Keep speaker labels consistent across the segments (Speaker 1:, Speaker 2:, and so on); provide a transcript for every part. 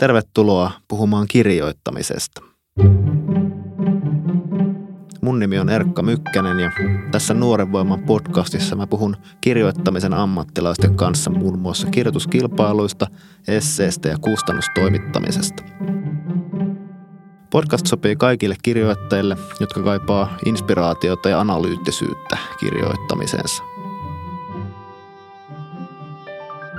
Speaker 1: Tervetuloa puhumaan kirjoittamisesta. Mun nimi on Erkka Mykkänen ja tässä Nuoren voiman podcastissa mä puhun kirjoittamisen ammattilaisten kanssa muun muassa kirjoituskilpailuista, esseestä ja kustannustoimittamisesta. Podcast sopii kaikille kirjoittajille, jotka kaipaa inspiraatiota ja analyyttisyyttä kirjoittamiseensa.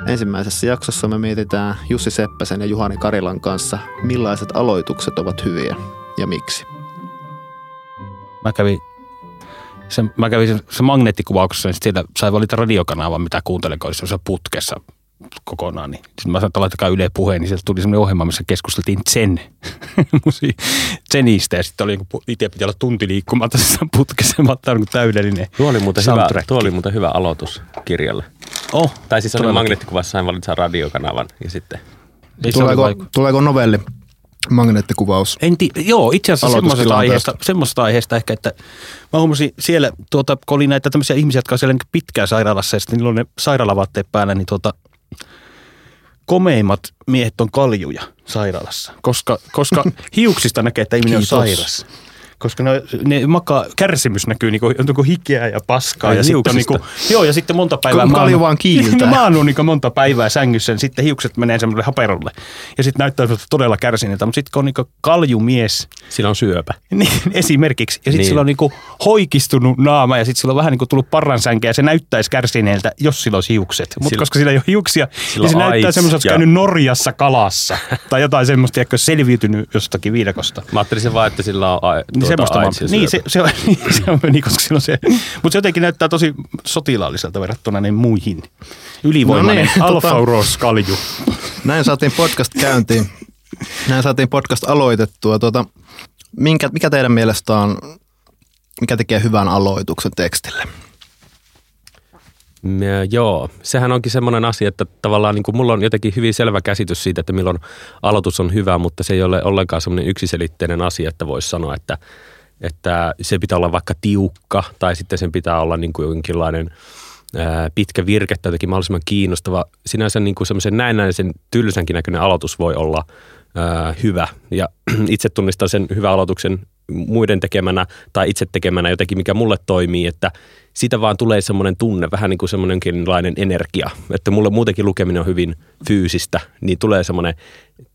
Speaker 1: Ensimmäisessä jaksossa me mietitään Jussi Seppäsen ja Juhani Karilan kanssa, millaiset aloitukset ovat hyviä ja miksi.
Speaker 2: Mä kävin se, mä kävin se, se magneettikuvauksessa, niin siellä sai valita radiokanavan, mitä kuuntelee, kun oli putkessa kokonaan. Niin. Sitten mä sanoin, että laittakaa Yle puheen, niin sieltä tuli semmoinen ohjelma, missä keskusteltiin Zen, Zenistä. Ja sitten oli, itse piti olla tunti liikkumatta tässä putkessa, mä täydellinen
Speaker 3: tuo oli, muuten hyvä, tuo oli muuten hyvä aloitus kirjalle.
Speaker 2: Oh,
Speaker 3: tai siis oli magneettikuvassa sain valita radiokanavan ja sitten...
Speaker 1: Tuleeko, tuleeko novelli? magneettikuvaus.
Speaker 2: En ti- joo, itse asiassa semmoisesta aiheesta, semmoisesta aiheesta ehkä, että mä huomasin siellä, tuota, kun oli näitä tämmöisiä ihmisiä, jotka on siellä niin pitkään sairaalassa ja sitten niillä on ne sairaalavaatteet päällä, niin tuota, komeimmat miehet on kaljuja sairaalassa, koska, koska hiuksista näkee, että ihminen Kiitos. on sairas koska ne, ne makaa, kärsimys näkyy niinku, on niinku hikeä ja paskaa. Ai, ja sitten niinku, joo, ja sitten monta päivää.
Speaker 1: Kun kalju vaan kiiltää.
Speaker 2: mä oon niinku monta päivää sängyssä, niin sitten hiukset menee semmoiselle haperolle. Ja sitten näyttää todella kärsineeltä. Mutta sitten kun on niinku kaljumies.
Speaker 3: Sillä on syöpä.
Speaker 2: Niin, esimerkiksi. Ja sitten niin. sillä on niinku hoikistunut naama ja sitten sillä on vähän niinku tullut parransänkeä ja se näyttäisi kärsineeltä, jos sillä olisi hiukset. Mutta koska sillä ei ole hiuksia, niin se näyttää semmoiselta, ja... käynyt Norjassa kalassa. tai jotain semmoista, ehkä selviytynyt jostakin viidakosta.
Speaker 3: Mä ajattelin vaan, että sillä on
Speaker 2: niin semmoista mä, niin, se, se, on, se on niin, koska se on se. Mutta se jotenkin näyttää tosi sotilaalliselta verrattuna niin muihin. Ylivoimainen no niin, alfa kalju.
Speaker 1: Näin saatiin podcast käyntiin. Näin saatiin podcast aloitettua. Tuota, minkä, mikä teidän mielestä on, mikä tekee hyvän aloituksen tekstille?
Speaker 3: Ja, joo, sehän onkin semmoinen asia, että tavallaan niin kuin mulla on jotenkin hyvin selvä käsitys siitä, että milloin aloitus on hyvä, mutta se ei ole ollenkaan semmoinen yksiselitteinen asia, että voisi sanoa, että että se pitää olla vaikka tiukka tai sitten sen pitää olla niin kuin jonkinlainen pitkä virke tai jotenkin mahdollisimman kiinnostava. Sinänsä niin kuin semmoisen näennäisen tylsänkin näköinen aloitus voi olla ää, hyvä ja itse tunnistan sen hyvän aloituksen muiden tekemänä tai itse tekemänä jotenkin, mikä mulle toimii, että siitä vaan tulee semmoinen tunne, vähän niin kuin semmoinenkinlainen energia, että mulle muutenkin lukeminen on hyvin fyysistä, niin tulee semmoinen,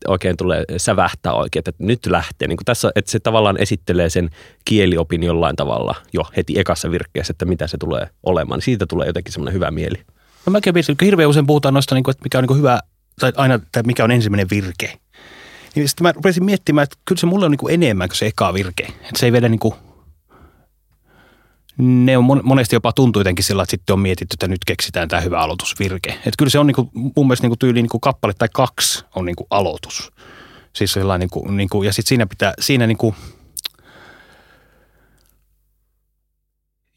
Speaker 3: oikein tulee sävähtää oikein, että nyt lähtee. Niin kuin tässä, että se tavallaan esittelee sen kieliopin jollain tavalla jo heti ekassa virkkeessä, että mitä se tulee olemaan. Niin siitä tulee jotenkin semmoinen hyvä mieli.
Speaker 2: No mä kävin, hirveän usein puhutaan noista, niin että mikä on niin hyvä, tai aina, että mikä on ensimmäinen virke. Niin sitten mä rupesin miettimään, että kyllä se mulle on niin kuin enemmän kuin se eka virke. Että se ei vedä niin kuin ne on monesti jopa tuntuu jotenkin sillä, että sitten on mietitty, että nyt keksitään tämä hyvä aloitusvirke. Että kyllä se on niin kuin, mun mielestä niin kuin tyyli niin kuin kappale tai kaksi on niin kuin aloitus. Siis sellainen niin kuin, niin kuin, ja sitten siinä pitää, siinä niin kuin,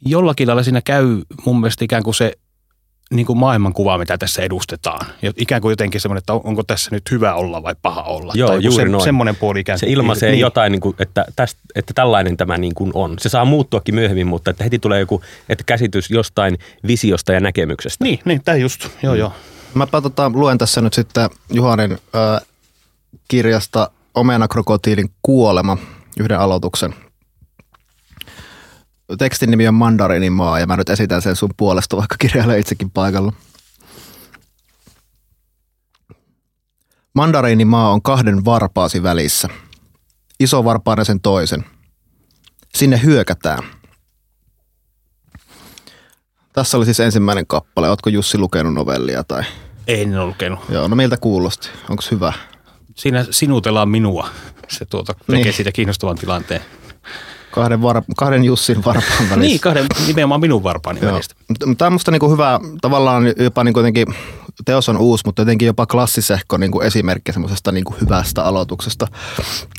Speaker 2: jollakin lailla siinä käy mun mielestä ikään kuin se niin kuin maailmankuvaa, mitä tässä edustetaan. Ja ikään kuin jotenkin semmoinen, että onko tässä nyt hyvä olla vai paha olla.
Speaker 3: Joo,
Speaker 2: tai
Speaker 3: juuri se, noin.
Speaker 2: Semmoinen puoli ikään
Speaker 3: kuin. Se ilmaisee niin. jotain, niin kuin, että, tästä, että tällainen tämä niin kuin on. Se saa muuttuakin myöhemmin, mutta että heti tulee joku että käsitys jostain visiosta ja näkemyksestä.
Speaker 2: Niin, niin tämä just. Joo, joo.
Speaker 1: Mä tota, luen tässä nyt sitten Juhanin äh, kirjasta Omena krokotiilin kuolema, yhden aloituksen tekstin nimi on Mandarinimaa ja mä nyt esitän sen sun puolesta, vaikka kirjailija itsekin paikalla. Mandariinimaa on kahden varpaasi välissä. Iso varpainen sen toisen. Sinne hyökätään. Tässä oli siis ensimmäinen kappale. Ootko Jussi lukenut novellia tai?
Speaker 2: En ole lukenut.
Speaker 1: Joo, no miltä kuulosti? Onko hyvä?
Speaker 2: Siinä sinutellaan minua. Se tuota, tekee niin. siitä kiinnostavan tilanteen.
Speaker 1: Kahden, var, kahden Jussin varpaan välissä.
Speaker 2: niin, kahden nimenomaan minun varpaani välistä.
Speaker 1: Tämä on musta niinku hyvä, tavallaan jopa niinku jotenkin, teos on uusi, mutta jotenkin jopa klassisehko niinku esimerkki semmoisesta niinku hyvästä aloituksesta.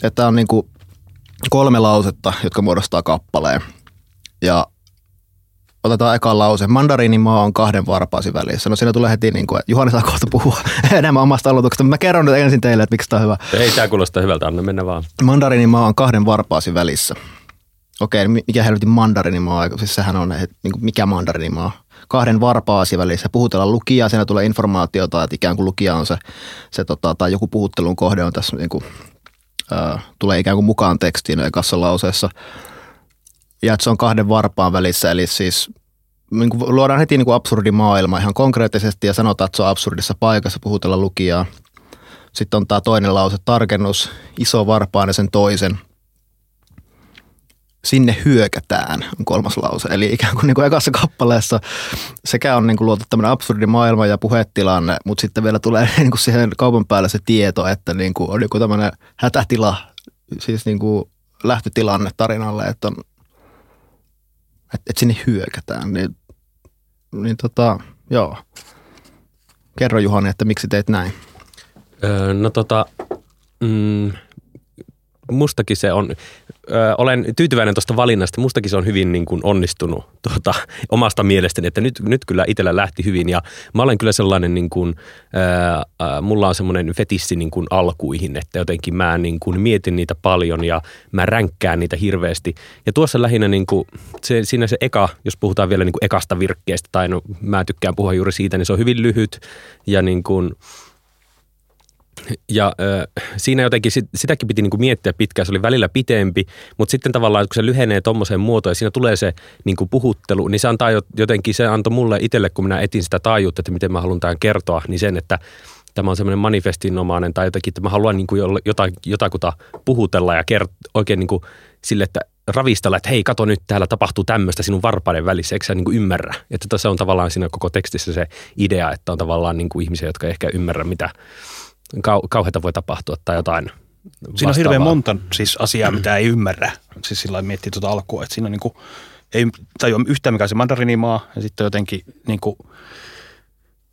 Speaker 1: Että on niinku kolme lausetta, jotka muodostaa kappaleen. Ja otetaan eka lause. Mandariinimaa on kahden varpaasi välissä. No siinä tulee heti, niin kuin, että Juhani saa kohta puhua enemmän omasta aloituksesta, mä kerron nyt ensin teille, että miksi tämä on hyvä.
Speaker 3: Ei tämä kuulosta hyvältä, anna mennä vaan.
Speaker 1: Mandariinimaa on kahden varpaasi välissä okei, mikä helvetin mandarinimaa, siis sehän on, että niin kuin mikä mandarinimaa. kahden varpaasi välissä puhutella lukijaa, siinä tulee informaatiota, että ikään kuin lukija on se, se tota, tai joku puhuttelun kohde on tässä niin kuin, äh, tulee ikään kuin mukaan tekstiin ekassa lauseessa. Ja että se on kahden varpaan välissä, eli siis niin kuin luodaan heti niin kuin absurdi maailma ihan konkreettisesti ja sanotaan, että se on absurdissa paikassa puhutella lukijaa. Sitten on tämä toinen lause, tarkennus, iso varpaan sen toisen – sinne hyökätään, on kolmas lause. Eli ikään kuin, niin kuin ekassa kappaleessa sekä on niin kuin luotu tämmöinen absurdi maailma ja puhetilanne, mutta sitten vielä tulee niin kuin siihen kaupan päälle se tieto, että niin kuin on joku tämmöinen hätätila, siis niin kuin lähtötilanne tarinalle, että, on, että, että sinne hyökätään. Niin, niin tota, joo. Kerro Juhani, että miksi teit näin?
Speaker 3: Öö, no tota, mm, mustakin se on, ö, olen tyytyväinen tuosta valinnasta. Mustakin se on hyvin niin kuin onnistunut tuota, omasta mielestäni, että nyt, nyt kyllä itsellä lähti hyvin ja mä olen kyllä sellainen, niin kuin, ö, mulla on semmoinen fetissi niin kuin alkuihin, että jotenkin mä niin kuin mietin niitä paljon ja mä ränkkään niitä hirveästi. Ja tuossa lähinnä niin kuin, se, siinä se eka, jos puhutaan vielä niin kuin ekasta virkkeestä, tai no, mä tykkään puhua juuri siitä, niin se on hyvin lyhyt ja niin kuin, ja äh, siinä jotenkin sit, sitäkin piti niinku miettiä pitkään, se oli välillä pitempi, mutta sitten tavallaan kun se lyhenee tuommoiseen muotoon ja siinä tulee se niinku puhuttelu, niin se antaa jotenkin, se antoi mulle itselle, kun minä etin sitä taajuutta, että miten mä haluan tämän kertoa, niin sen, että tämä on semmoinen manifestinomainen tai jotenkin, että mä haluan niin kuin jotain, jotakuta puhutella ja kert, oikein niin kuin sille, että ravistella, että hei, kato nyt, täällä tapahtuu tämmöistä sinun varpaiden välissä, eikö sä niin kuin ymmärrä? Että se on tavallaan siinä koko tekstissä se idea, että on tavallaan niin kuin ihmisiä, jotka ehkä ymmärrä, mitä, kau- kauheita voi tapahtua tai jotain
Speaker 2: vastaavaa. Siinä on hirveän monta siis asiaa, mitä ei ymmärrä. Siis sillä miettii tuota alkua, että siinä on niin kuin, ei tajua yhtään mikä se mandarinimaa ja sitten jotenkin niin kuin,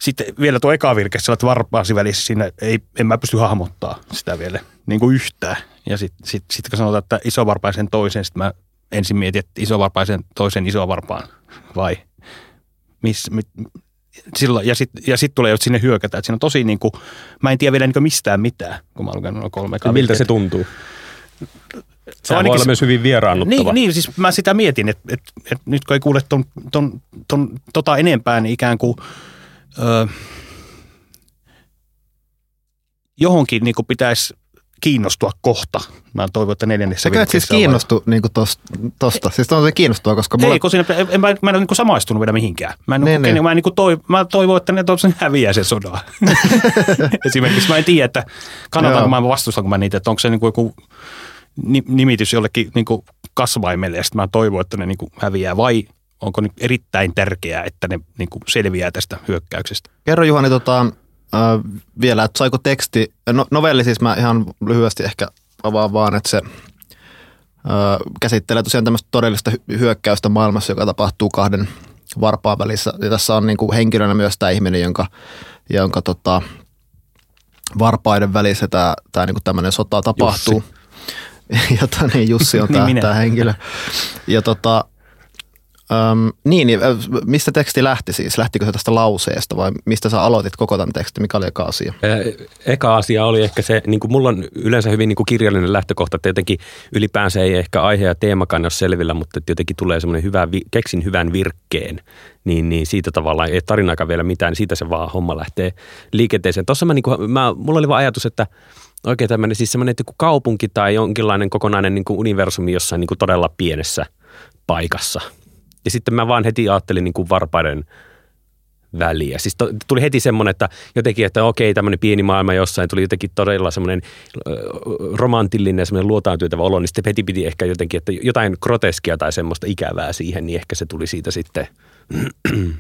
Speaker 2: sitten vielä tuo eka virke, että varpaasi välissä, siinä ei, en mä pysty hahmottaa sitä vielä niin kuin yhtään. Ja sitten sit, sit, kun sanotaan, että isovarpaisen toisen, sitten mä ensin mietin, että isovarpaisen toisen isovarpaan vai miss, mit, silloin, ja sitten ja sit tulee, että sinne hyökätään. Että siinä on tosi niin kuin, mä en tiedä vielä niin mistään mitään, kun mä lukenut noin kolme
Speaker 3: ja Miltä se tuntuu? Se voi olla myös hyvin vieraannuttava.
Speaker 2: Niin, niin siis mä sitä mietin, että, että, että nyt kun ei kuule ton, ton, ton, tota enempää, niin ikään kuin öö, johonkin niin kuin pitäisi kiinnostua kohta. Mä toivon, että neljännessä
Speaker 1: Sä et siis kiinnostu niin tosta, tosta. Siis on se kiinnostua, koska
Speaker 2: mulla... Ei, kun siinä, en, mä, mä en ole niin samaistunut vielä mihinkään. Mä, en, niin, niin. mä, en, niin toi, mä toivon, että ne tosiaan häviää sen sodan. Esimerkiksi mä en tiedä, että kannatanko mä vastustanko mä niitä, että onko se niin kuin joku nimitys jollekin niin kuin kasvaimelle ja sitten mä toivon, että ne niin kuin häviää vai onko nyt erittäin tärkeää, että ne niin kuin selviää tästä hyökkäyksestä?
Speaker 1: Kerro Juhani, tota, äh, vielä, että saiko teksti, no, novelli siis mä ihan lyhyesti ehkä avaan vaan, että se käsittelee tosiaan tämmöistä todellista hyökkäystä maailmassa, joka tapahtuu kahden varpaan välissä. Ja tässä on niin kuin henkilönä myös tämä ihminen, jonka, jonka tota, varpaiden välissä tämä, tämä niin kuin tämmöinen sota tapahtuu. Jussi. Jota, niin Jussi on tämä, niin tämä henkilö. Ja tota, Öm, niin, niin, mistä teksti lähti siis? Lähtikö se tästä lauseesta vai mistä sä aloitit koko tämän tekstin? Mikä oli eka asia?
Speaker 3: Eka asia oli ehkä se, niin kuin mulla on yleensä hyvin niin kuin kirjallinen lähtökohta, että jotenkin ylipäänsä ei ehkä aihe ja teemakaan ole selvillä, mutta että jotenkin tulee semmoinen hyvä, keksin hyvän virkkeen, niin, niin siitä tavallaan ei tarinaakaan vielä mitään, niin siitä se vaan homma lähtee liikenteeseen. Tuossa mä, niin kuin, mä, mulla oli vaan ajatus, että oikein tämmöinen siis semmoinen että kaupunki tai jonkinlainen kokonainen niin kuin universumi jossain niin kuin todella pienessä paikassa – ja sitten mä vaan heti ajattelin niin kuin varpaiden väliä. Siis to, tuli heti semmoinen, että jotenkin, että okei, tämmöinen pieni maailma jossain, tuli jotenkin todella semmoinen romantillinen ja semmoinen luotaan työtävä olo, niin sitten heti piti ehkä jotenkin, että jotain groteskia tai semmoista ikävää siihen, niin ehkä se tuli siitä sitten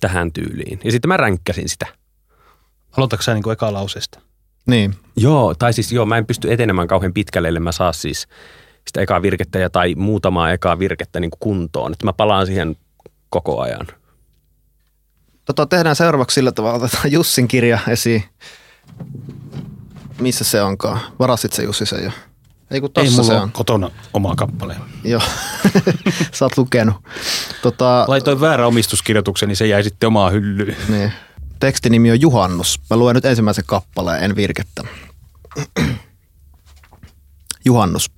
Speaker 3: tähän tyyliin. Ja sitten mä ränkkäsin sitä.
Speaker 2: Aloitatko sä niin kuin eka lauseesta?
Speaker 1: Niin.
Speaker 3: Joo, tai siis joo, mä en pysty etenemään kauhean pitkälle, ellei mä saa siis sitä ekaa virkettä ja tai muutamaa ekaa virkettä niin kuin kuntoon. Että mä palaan siihen koko ajan.
Speaker 1: Tota, tehdään seuraavaksi sillä tavalla, otetaan Jussin kirja esiin. Missä se onkaan? Varasit se Jussi sen jo?
Speaker 2: Ei kun tossa Ei mulla se on. kotona omaa kappaleen.
Speaker 1: Joo, sä oot lukenut.
Speaker 2: Tota, Laitoin väärä omistuskirjoituksen, niin se jäi sitten omaa hyllyyn.
Speaker 1: Niin. Tekstinimi on Juhannus. Mä luen nyt ensimmäisen kappaleen, en virkettä. Juhannus.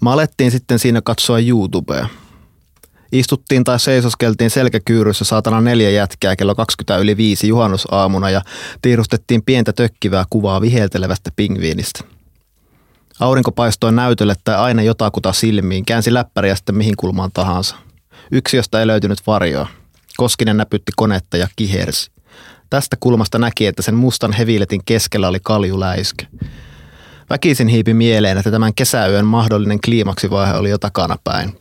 Speaker 1: Mä alettiin sitten siinä katsoa YouTubea. Istuttiin tai seisoskeltiin selkäkyyryssä saatana neljä jätkää kello 20 yli viisi juhannusaamuna ja tiirustettiin pientä tökkivää kuvaa viheltelevästä pingviinistä. Aurinko paistoi näytölle tai aina jotakuta silmiin, käänsi läppäriä sitten mihin kulmaan tahansa. Yksi, josta ei löytynyt varjoa. Koskinen näpytti konetta ja kihersi. Tästä kulmasta näki, että sen mustan heviletin keskellä oli kaljuläiskä. Väkisin hiipi mieleen, että tämän kesäyön mahdollinen kliimaksivaihe oli jo takana päin.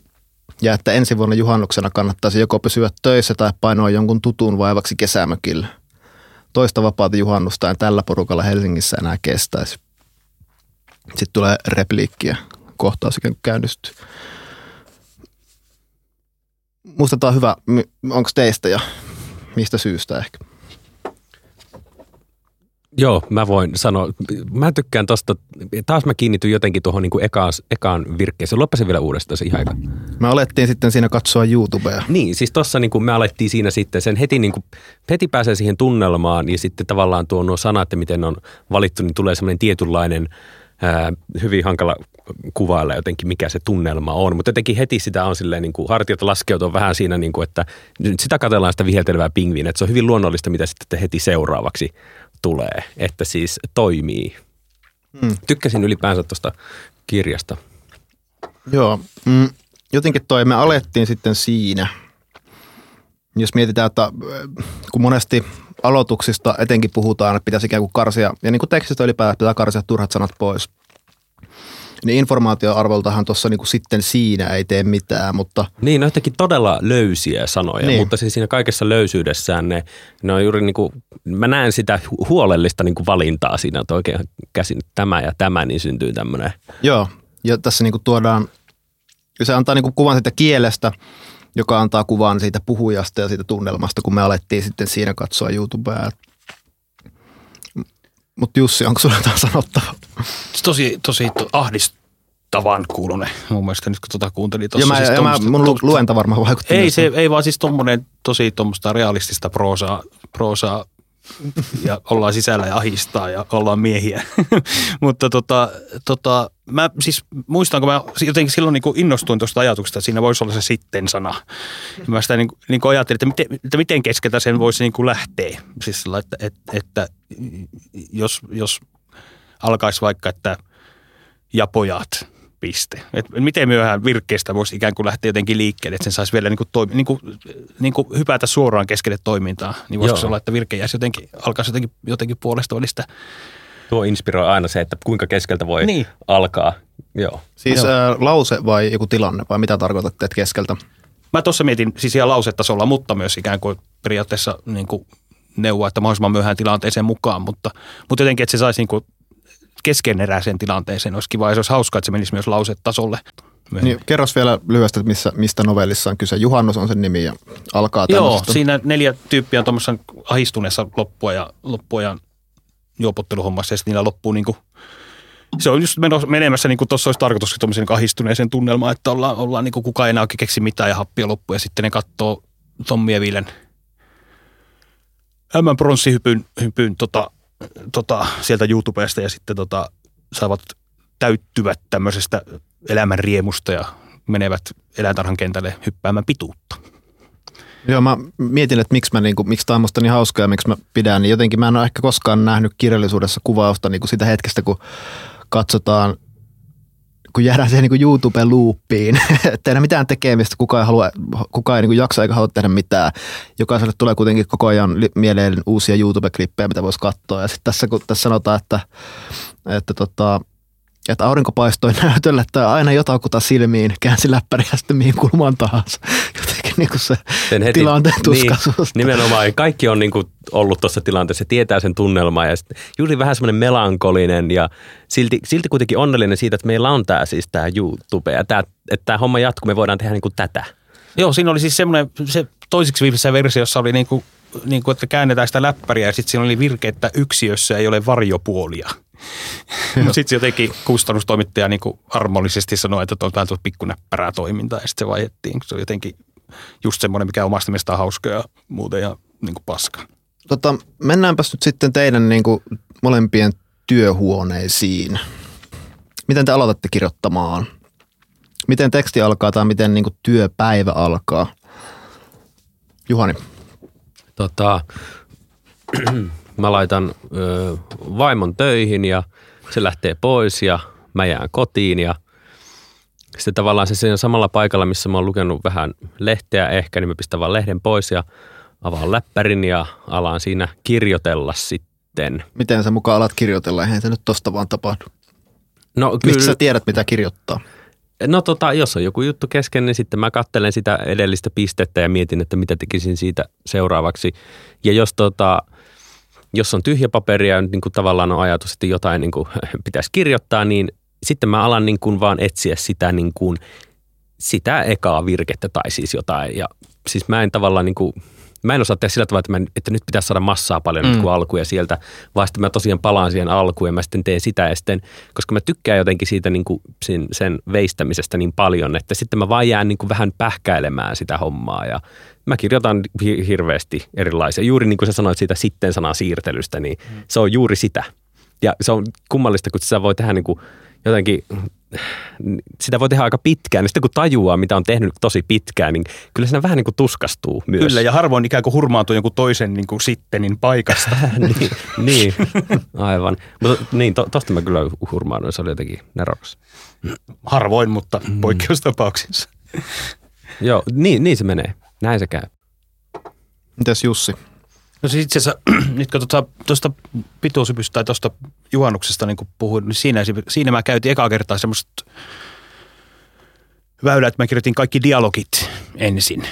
Speaker 1: Ja että ensi vuonna juhannuksena kannattaisi joko pysyä töissä tai painoa jonkun tutun vaivaksi kesämökillä. Toista vapaata juhannusta en tällä porukalla Helsingissä enää kestäisi. Sitten tulee repliikkiä kohtaus ikään kuin käynnistyy. Musta tämä on hyvä. Onko teistä ja mistä syystä ehkä?
Speaker 3: Joo, mä voin sanoa. Mä tykkään tosta, taas mä kiinnityn jotenkin tuohon niin ekaan, ekaan virkkeeseen. Loppasin vielä uudestaan se ihan aika.
Speaker 1: Me alettiin sitten siinä katsoa YouTubea.
Speaker 3: Niin, siis tossa niin kuin me alettiin siinä sitten sen heti, niin kuin, heti pääsee siihen tunnelmaan ja sitten tavallaan tuo nuo sanat, miten on valittu, niin tulee semmoinen tietynlainen – ää, hyvin hankala kuvailla jotenkin, mikä se tunnelma on. Mutta jotenkin heti sitä on silleen, niin kuin, hartiot laskeutuu vähän siinä, niin kuin, että sitä katsellaan sitä viheltelevää pingviiniä, että se on hyvin luonnollista, mitä sitten heti seuraavaksi tulee, että siis toimii. Hmm. Tykkäsin ylipäänsä tuosta kirjasta.
Speaker 1: Joo, mm, jotenkin toi, me alettiin sitten siinä, jos mietitään, että kun monesti aloituksista etenkin puhutaan, että pitäisi ikään kuin karsia, ja niin kuin tekstistä ylipäätään pitää karsia turhat sanat pois. Niin informaatioarvoltahan tuossa niin sitten siinä ei tee mitään, mutta...
Speaker 3: Niin, ne on jotenkin todella löysiä sanoja, niin. mutta siis siinä kaikessa löysyydessään ne, ne on juuri niin kuin, mä näen sitä huolellista niin kuin valintaa siinä, että oikein käsin tämä ja tämä, niin syntyy tämmöinen.
Speaker 1: Joo, ja tässä niin kuin tuodaan, se antaa niin kuin kuvan siitä kielestä, joka antaa kuvan siitä puhujasta ja siitä tunnelmasta, kun me alettiin sitten siinä katsoa YouTubea. Mutta Jussi, onko sinulla jotain sanottavaa?
Speaker 2: Tosi, tosi ahdistavan kuulonen mun mielestä nyt kun tuota kuuntelin tuossa.
Speaker 1: Ja, mä, siis ja mä, mun lu- luenta varmaan vaikutti.
Speaker 2: Ei, se, ei vaan siis tuommoinen tosi tuommoista realistista proosaa, proosaa ja ollaan sisällä ja ahistaa ja ollaan miehiä. Mutta tota, tota, mä siis muistan, kun mä jotenkin silloin niin innostuin tuosta ajatuksesta, että siinä voisi olla se sitten sana. Ja mä sitä niin, niin ajattelin, että miten, että miten keskeltä sen voisi niin lähteä. Siis sillä, että, että, että jos, jos alkaisi vaikka, että ja pojat – piste. Et miten myöhään virkkeestä voisi ikään kuin lähteä jotenkin liikkeelle, että sen saisi vielä niin kuin toimi, niin kuin, niin kuin hypätä suoraan keskelle toimintaa. Niin voisiko se olla, että virke jäisi jotenkin, alkaisi jotenkin, jotenkin puolesta välistä.
Speaker 3: Tuo inspiroi aina se, että kuinka keskeltä voi niin. alkaa. Joo.
Speaker 1: Siis Joo. Ä, lause vai joku tilanne vai mitä tarkoitatte, että keskeltä?
Speaker 2: Mä tuossa mietin siis ihan lausetasolla, mutta myös ikään kuin periaatteessa niin kuin neuvoa, että mahdollisimman myöhään tilanteeseen mukaan, mutta, mutta jotenkin, että se saisi niin kuin keskeneräiseen tilanteeseen. Olisi kiva, jos olisi hauskaa, että se menisi myös lausetasolle.
Speaker 1: Niin, kerros vielä lyhyesti, missä, mistä novellissa on kyse. Juhannus on sen nimi ja alkaa
Speaker 2: Joo, siinä neljä tyyppiä on tuommoisessa ahistuneessa loppuajan, loppuajan juopotteluhommassa ja sitten niillä loppuu niin kuin, se on just menemässä, niin kuin tuossa olisi tarkoitus tuommoisen niin ahistuneeseen tunnelmaan, että ollaan, ollaan niin kuin kukaan ei enää oikein keksi mitään ja happia loppu ja sitten ne katsoo Tommi ja Viilen M-pronssihypyn hypyn, tota, tota, sieltä YouTubesta ja sitten tota, saavat täyttyvät tämmöisestä elämän riemusta ja menevät eläintarhan kentälle hyppäämään pituutta.
Speaker 1: Joo, mä mietin, että miksi, mä, niin kuin, miksi tämä on musta niin hauskaa ja miksi mä pidän. Jotenkin mä en ole ehkä koskaan nähnyt kirjallisuudessa kuvausta niin kuin sitä hetkestä, kun katsotaan – kun jäädään siihen niin YouTube-loopiin, että ei mitään tekemistä, kukaan ei, halua, kukaan ei niin jaksa eikä halua tehdä mitään. Jokaiselle tulee kuitenkin koko ajan mieleen uusia YouTube-klippejä, mitä voisi katsoa. Ja sitten tässä, kun tässä sanotaan, että, että tota, että aurinko paistoi näytölle, että aina jotakuta silmiin, käänsi läppäriä sitten mihin kulmaan tahansa. Niin kuin se sen heti, tilanteen tuskaisuus. Niin,
Speaker 3: nimenomaan. Kaikki on niin kuin ollut tuossa tilanteessa, tietää sen tunnelmaa ja juuri vähän semmoinen melankolinen ja silti, silti kuitenkin onnellinen siitä, että meillä on tämä siis tämä YouTube ja tämä, että tämä homma jatkuu, me voidaan tehdä niin kuin tätä.
Speaker 2: Joo, siinä oli siis semmoinen, se toisiksi viimeisessä versiossa oli niin kuin, niin kuin, että käännetään sitä läppäriä ja sitten siinä oli virke, että yksiössä ei ole varjopuolia. Sitten jotenkin kustannustoimittaja niin kuin armollisesti sanoi, että on vähän pikkunäppärää toimintaa ja sitten se vaihettiin. Se on jotenkin just semmoinen, mikä omasta mielestä on hauska ja muuten ja niin kuin paska.
Speaker 1: Tota, mennäänpäs nyt sitten teidän niin kuin molempien työhuoneisiin. Miten te aloitatte kirjoittamaan? Miten teksti alkaa tai miten niin kuin työpäivä alkaa? Juhani.
Speaker 3: Tota, mä laitan ö, vaimon töihin ja se lähtee pois ja mä jään kotiin ja sitten tavallaan se siinä samalla paikalla, missä mä oon lukenut vähän lehteä ehkä, niin mä pistän vaan lehden pois ja avaan läppärin ja alan siinä kirjoitella sitten.
Speaker 1: Miten sä mukaan alat kirjoitella? Eihän se nyt tosta vaan tapahdu.
Speaker 3: No,
Speaker 1: kyllä. Mistä sä tiedät, mitä kirjoittaa?
Speaker 3: No tota, jos on joku juttu kesken, niin sitten mä kattelen sitä edellistä pistettä ja mietin, että mitä tekisin siitä seuraavaksi. Ja jos tota, jos on tyhjä paperi ja niin kuin tavallaan on ajatus, että jotain niin kuin pitäisi kirjoittaa, niin sitten mä alan niin kuin vaan etsiä sitä, niin kuin, sitä ekaa virkettä tai siis jotain. Ja siis mä en tavallaan niin kuin, mä en osaa tehdä sillä tavalla, että, mä, että nyt pitäisi saada massaa paljon mm. kuin alkuja sieltä, vaan sitten mä tosiaan palaan siihen alkuun ja mä sitten teen sitä ja sitten, koska mä tykkään jotenkin siitä niin kuin sen, sen veistämisestä niin paljon, että sitten mä vaan jään niin kuin vähän pähkäilemään sitä hommaa ja mä kirjoitan hirveästi erilaisia. Juuri niin kuin sä sanoit siitä sitten sanan siirtelystä, niin mm. se on juuri sitä. Ja se on kummallista, kun sä voi tehdä niin kuin jotenkin sitä voi tehdä aika pitkään. Niin sitten kun tajuaa, mitä on tehnyt tosi pitkään, niin kyllä siinä vähän niin kuin tuskastuu myös.
Speaker 2: Kyllä, ja harvoin ikään kuin hurmaantuu jonkun toisen niin kuin sittenin paikasta.
Speaker 3: niin, niin, aivan. Mutta niin, to, tosta mä kyllä hurmaannuin, se oli jotenkin nerokas.
Speaker 2: Harvoin, mutta mm. poikkeustapauksissa.
Speaker 3: Joo, niin, niin se menee. Näin se käy.
Speaker 1: Mitäs Jussi?
Speaker 2: No siis itse asiassa, nyt kun tuosta pituushypystä tai tuosta juhannuksesta niin puhuin, niin siinä, siinä mä käytin ekaa kertaa semmoista väylää, että mä kirjoitin kaikki dialogit ensin.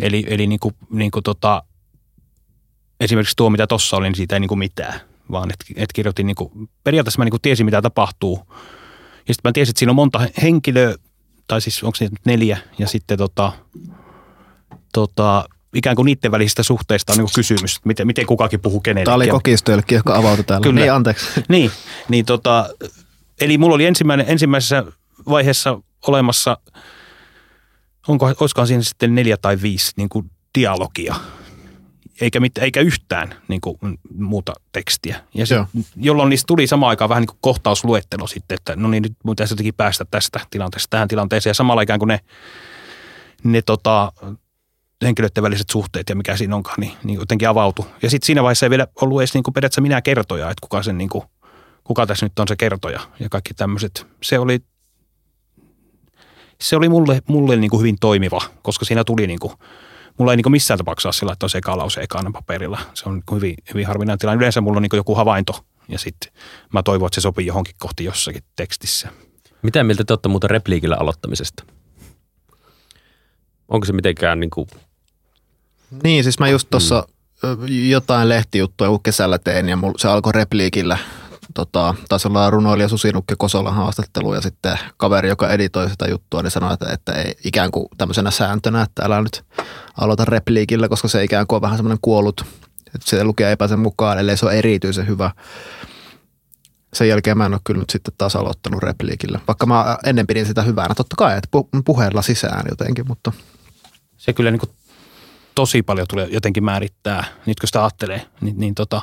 Speaker 2: Eli, eli niin kuin, niin kuin tota, esimerkiksi tuo, mitä tuossa oli, niin siitä ei niin kuin mitään, vaan että et kirjoitin, niin kuin, periaatteessa mä niin kuin tiesin, mitä tapahtuu. Ja sitten mä tiesin, että siinä on monta henkilöä, tai siis onko se neljä, ja sitten tota, tota, ikään kuin niiden välisistä suhteista on niin kysymys, miten, miten kukakin puhuu kenelle.
Speaker 1: Tämä oli kokistölkki, joka avautui täällä. Kyllä. Niin, anteeksi.
Speaker 2: Niin, niin tota, eli mulla oli ensimmäinen, ensimmäisessä vaiheessa olemassa, onko, olisikohan siinä sitten neljä tai viisi niin kuin dialogia, eikä, mit, eikä yhtään niin kuin, muuta tekstiä. Ja se, jolloin niistä tuli samaan aikaan vähän niin kuin kohtausluettelo sitten, että no niin, nyt pitäisi jotenkin päästä tästä tilanteesta tähän tilanteeseen. Ja samalla ikään kuin ne, ne tota, henkilöiden väliset suhteet ja mikä siinä onkaan, niin, niin jotenkin avautu. Ja sitten siinä vaiheessa ei vielä ollut edes niin kuin periaatteessa minä kertoja, että kuka, sen, niin kuin, kuka tässä nyt on se kertoja ja kaikki tämmöiset. Se oli, se oli mulle, mulle niin kuin hyvin toimiva, koska siinä tuli niin kuin, mulla ei niin kuin missään tapauksessa sillä, että on se eka lause ekana paperilla. Se on niin hyvin, hyvin harvinainen tilanne. Yleensä mulla on niin joku havainto ja sitten mä toivon, että se sopii johonkin kohti jossakin tekstissä.
Speaker 3: Mitä mieltä te olette muuten repliikillä aloittamisesta? Onko se mitenkään niin kuin
Speaker 1: niin, siis mä just tuossa mm. jotain lehtijuttua kesällä tein ja se alkoi repliikillä. Tota, taisi olla runoilija Susinukke Kosolan haastattelu ja sitten kaveri, joka editoi sitä juttua, niin sanoi, että, että ei ikään kuin tämmöisenä sääntönä, että älä nyt aloita repliikillä, koska se ikään kuin on vähän semmoinen kuollut, että se lukee epäsen mukaan, ellei se ole erityisen hyvä. Sen jälkeen mä en ole kyllä nyt sitten taas aloittanut repliikillä, vaikka mä ennen pidin sitä hyvänä. Totta kai, että puheella sisään jotenkin, mutta...
Speaker 2: Se kyllä niin kuin tosi paljon tulee jotenkin määrittää, nyt kun sitä ajattelee, niin, niin tota,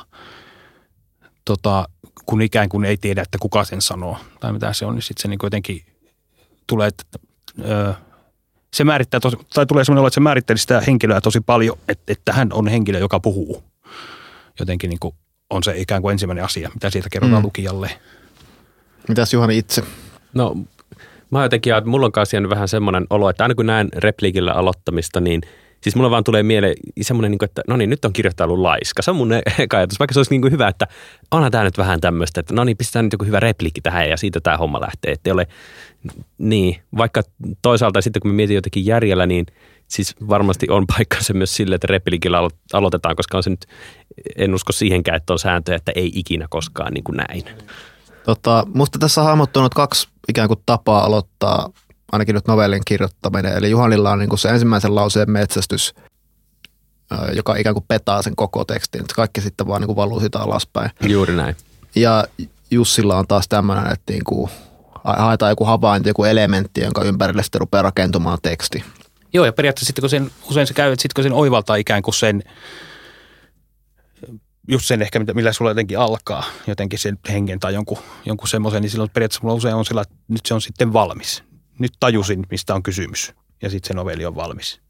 Speaker 2: tota, kun ikään kuin ei tiedä, että kuka sen sanoo tai mitä se on, niin sitten se niin jotenkin tulee, että ö, se määrittää, tosi, tai tulee sellainen olo, että se määritteli sitä henkilöä tosi paljon, että, että hän on henkilö, joka puhuu. Jotenkin niin kuin on se ikään kuin ensimmäinen asia, mitä siitä kerrotaan mm. lukijalle.
Speaker 1: Mitäs Juhani itse?
Speaker 3: No mä jotenkin, että mulla on kanssa vähän semmoinen olo, että aina kun näen repliikillä aloittamista, niin – Siis mulla vaan tulee mieleen semmoinen, niin että no niin, nyt on kirjoittaja laiska. Se on mun eka ajatus. Vaikka se olisi niin kuin hyvä, että onhan tämä nyt vähän tämmöistä, että no niin, pistetään nyt joku hyvä repliikki tähän ja siitä tämä homma lähtee. Että ole, niin, vaikka toisaalta sitten kun me mietin jotenkin järjellä, niin siis varmasti on paikkansa myös sille, että repliikillä aloitetaan, koska on se nyt, en usko siihenkään, että on sääntöjä, että ei ikinä koskaan niin kuin näin.
Speaker 1: Tota, musta tässä on hahmottunut kaksi ikään kuin tapaa aloittaa ainakin nyt novellin kirjoittaminen. Eli Juhanilla on niin kuin se ensimmäisen lauseen metsästys, joka ikään kuin petaa sen koko tekstin. Että kaikki sitten vaan niin kuin valuu sitä alaspäin.
Speaker 3: Juuri näin.
Speaker 1: Ja Jussilla on taas tämmöinen, että niin kuin haetaan joku havainto, joku elementti, jonka ympärille sitten rupeaa rakentumaan teksti.
Speaker 2: Joo, ja periaatteessa sitten kun sen, usein se käy, että sitten kun sen oivaltaa ikään kuin sen, just sen ehkä, millä sulla jotenkin alkaa, jotenkin sen hengen tai jonkun, jonkun semmoisen, niin silloin periaatteessa mulla usein on sillä, että nyt se on sitten valmis nyt tajusin, mistä on kysymys. Ja sitten se novelli on valmis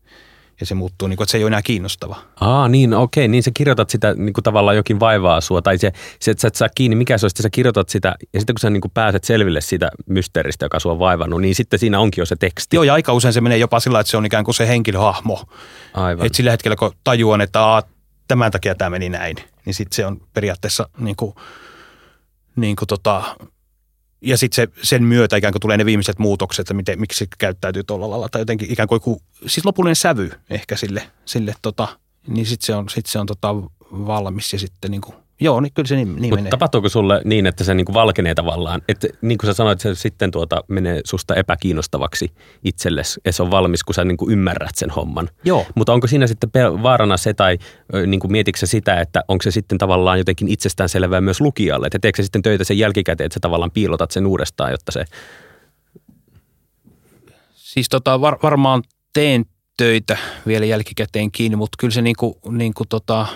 Speaker 2: ja se muuttuu, niin kuin, että se ei ole enää kiinnostava.
Speaker 3: Aa, niin, okei, niin sä kirjoitat sitä niin kuin tavallaan jokin vaivaa sua, tai se, se että sä et saa kiinni, mikä se olisi, että sä kirjoitat sitä, ja sitten kun sä niin kuin pääset selville siitä mysteeristä, joka sua on vaivannut, niin sitten siinä onkin jo se teksti.
Speaker 2: Joo, ja aika usein se menee jopa sillä, että se on ikään kuin se henkilöhahmo. Aivan. Että sillä hetkellä, kun tajuan, että aa, tämän takia tämä meni näin, niin sitten se on periaatteessa niin kuin, niin kuin tota, ja sitten se, sen myötä ikään kuin tulee ne viimeiset muutokset, että miten, miksi se käyttäytyy tuolla lailla. Tai jotenkin ikään kuin, siis lopullinen sävy ehkä sille, sille tota, niin sitten se on, sit se on tota valmis ja sitten niin kuin Joo, niin kyllä se niin, niin menee.
Speaker 3: tapahtuuko sulle niin, että se niin kuin valkenee tavallaan? Että niin kuin sä sanoit, se sitten tuota menee susta epäkiinnostavaksi itsellesi ja se on valmis, kun sä niin kuin ymmärrät sen homman.
Speaker 2: Joo.
Speaker 3: Mutta onko siinä sitten vaarana se tai niin kuin mietitkö sitä, että onko se sitten tavallaan jotenkin itsestäänselvää myös lukijalle? Että teekö se sitten töitä sen jälkikäteen, että sä tavallaan piilotat sen uudestaan, jotta se...
Speaker 2: Siis tota, var, varmaan teen töitä vielä jälkikäteen kiinni, mutta kyllä se niin kuin, niin kuin tota,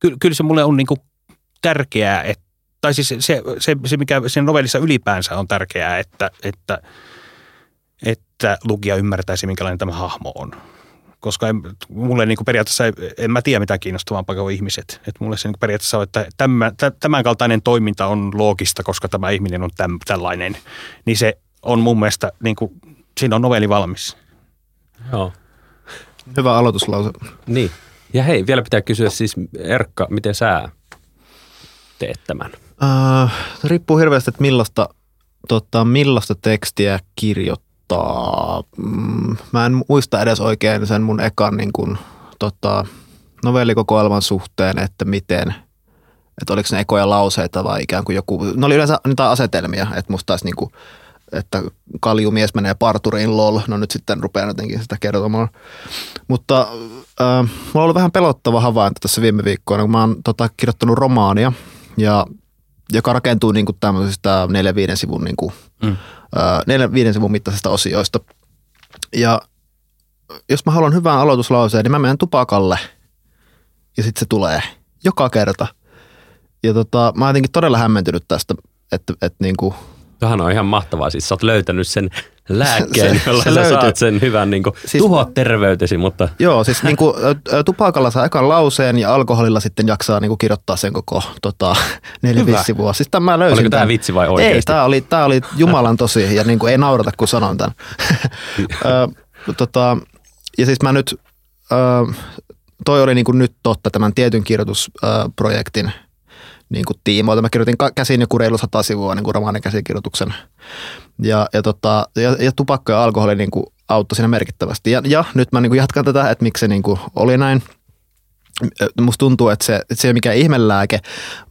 Speaker 2: kyllä, kyllä se mulle on niin kuin tärkeää, että, tai siis se, se, se, mikä sen novellissa ylipäänsä on tärkeää, että, että, että lukija ymmärtäisi, minkälainen tämä hahmo on. Koska en, mulle niin kuin periaatteessa, en mä tiedä mitään kiinnostavampaa kuin ihmiset. että mulle se niin kuin periaatteessa on, että tämän, tämän kaltainen toiminta on loogista, koska tämä ihminen on täm, tällainen. Niin se on mun mielestä, niin kuin, siinä on novelli valmis.
Speaker 3: Joo.
Speaker 1: Hyvä aloituslause.
Speaker 3: Niin. Ja hei, vielä pitää kysyä siis Erkka, miten sä teet tämän?
Speaker 1: Äh, riippuu hirveästi, että millaista, tota, millaista tekstiä kirjoittaa. Mm, mä en muista edes oikein sen mun ekan niin kun, tota, novellikokoelman suhteen, että miten, että oliko ne ekoja lauseita vai ikään kuin joku, ne oli yleensä niitä asetelmia, että musta taisi niin kuin, että kaljumies menee parturiin lol, no nyt sitten rupean jotenkin sitä kertomaan. Mutta äh, mulla on ollut vähän pelottava havainto tässä viime viikkoina, kun mä oon tota, kirjoittanut romaania, ja, joka rakentuu niin kuin tämmöisistä neljän viiden sivun, niin kuin, mm. äh, viiden sivun mittaisista osioista. Ja jos mä haluan hyvän aloituslauseen, niin mä menen tupakalle ja sitten se tulee joka kerta. Ja tota, mä oon jotenkin todella hämmentynyt tästä, että, että niin kuin –
Speaker 3: Tuohan on ihan mahtavaa. Siis sä oot löytänyt sen lääkkeen, se, jolla se sä saat sen hyvän niin kuin, siis, tuhoa terveytesi. Mutta.
Speaker 1: Joo, siis niin kuin, tupakalla saa ekan lauseen ja alkoholilla sitten jaksaa niin kuin, kirjoittaa sen koko tota, neljä viisi sivua. Siis tämän mä löysin
Speaker 3: Oliko tämä vitsi vai oikeasti?
Speaker 1: Ei, tämä oli, tämä oli jumalan tosi ja niin kuin, ei naurata kun sanon tämän. tota, ja siis mä nyt, toi oli niin kuin nyt totta tämän tietyn kirjoitusprojektin niin kuin tiimoilta. Mä kirjoitin käsin joku reilu sata sivua niin kuin romaanin käsikirjoituksen. Ja, ja, tota, ja, ja tupakka ja alkoholi niin kuin auttoi siinä merkittävästi. Ja, ja nyt mä niin kuin jatkan tätä, että miksi se niin kuin oli näin. Musta tuntuu, että se, että se ei ole mikään ihmelääke,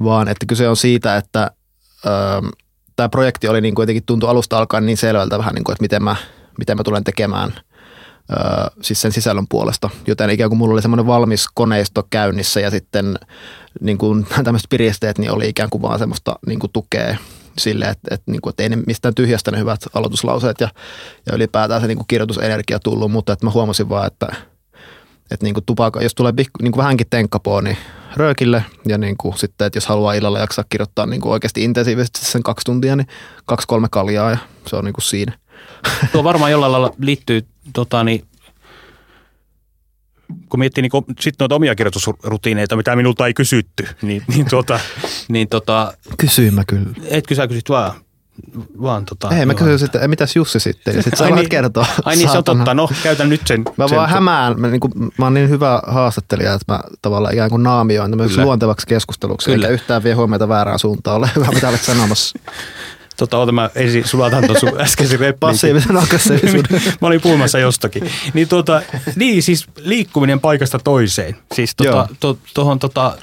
Speaker 1: vaan että kyse on siitä, että öö, tämä projekti oli niin kuin jotenkin tuntui alusta alkaen niin selvältä vähän, niin kuin, että miten mä, miten mä tulen tekemään – siis sen sisällön puolesta. Joten ikään kuin mulla oli semmoinen valmis koneisto käynnissä ja sitten niin kuin tämmöiset piristeet niin oli ikään kuin vaan semmoista niin kuin tukea sille, että, että, niin kuin, että ei ne mistään tyhjästä ne hyvät aloituslauseet ja, ja ylipäätään se niin kuin kirjoitusenergia tullut, mutta että mä huomasin vaan, että, että niin kuin tupaka, jos tulee niin kuin vähänkin tenkkapoo, niin röökille ja niin kuin sitten, että jos haluaa illalla jaksaa kirjoittaa niin kuin oikeasti intensiivisesti sen kaksi tuntia, niin kaksi kolme kaljaa ja se on niin kuin siinä.
Speaker 2: Tuo varmaan jollain lailla liittyy tota, niin, kun miettii niin sit noita omia kirjoitusrutiineita, mitä minulta ei kysytty, niin, niin, tuota, niin tota,
Speaker 1: Kysyin mä kyllä.
Speaker 2: Etkö sä kysyt vaan? Vaan tota,
Speaker 1: Ei, mä kysyin sitten, mitäs Jussi sitten, ja sitten sä niin, kertoa.
Speaker 2: Ai niin, se on totta, no käytän nyt sen.
Speaker 1: Mä
Speaker 2: sen
Speaker 1: vaan hämään, mä, niin kuin, mä oon niin hyvä haastattelija, että mä tavallaan ikään kuin naamioin tämmöiseksi luontevaksi keskusteluksi, Kyllä. eikä yhtään vie huomiota väärään suuntaan, ole hyvä, mitä olet sanomassa.
Speaker 2: Tota, ota mä ensin sulatan tuon sun äskeisen repliikin.
Speaker 1: Passiivisen aggressiivisuuden.
Speaker 2: mä olin puhumassa jostakin. Niin, tota, niin siis liikkuminen paikasta toiseen. Siis tota, to, tohon, tota,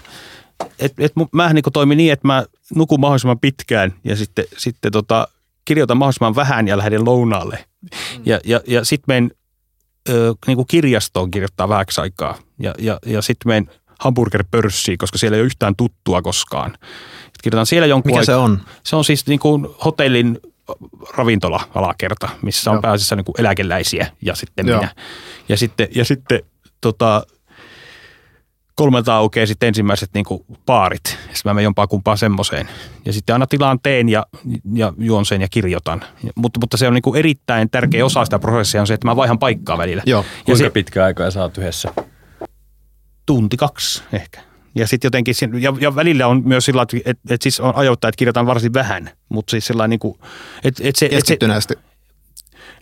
Speaker 2: et, et, mä niin toimin niin, että mä nukun mahdollisimman pitkään ja sitten, sitten tota, kirjoitan mahdollisimman vähän ja lähden lounaalle. Mm. Ja, ja, ja sitten menen niin kirjastoon kirjoittaa vähäksi aikaa. Ja, ja, ja sitten menen hamburgerpörssiin, koska siellä ei ole yhtään tuttua koskaan. Kirjoitan siellä jonkun
Speaker 1: Mikä aika. se on?
Speaker 2: Se on siis niin kuin hotellin ravintola-alakerta, missä on Joo. pääasiassa niin kuin eläkeläisiä ja sitten Joo. minä. Ja sitten, ja sitten tota, kolmelta aukeaa sitten ensimmäiset niin kuin paarit. Sitten mä menen jompaa kumpaa semmoiseen. Ja sitten aina tilaan teen ja, ja juon sen ja kirjoitan. Mutta, mutta se on niin kuin erittäin tärkeä osa sitä prosessia on se, että mä vaihan paikkaa välillä.
Speaker 3: Joo. Ja Kuinka se, pitkä aikaa sä oot yhdessä?
Speaker 2: Tunti kaksi ehkä. Ja sitten jotenkin, ja, ja välillä on myös sillä että et, et siis on ajoittaa, että kirjoitan varsin vähän, mutta siis sellainen niin kuin,
Speaker 1: että et se, et se,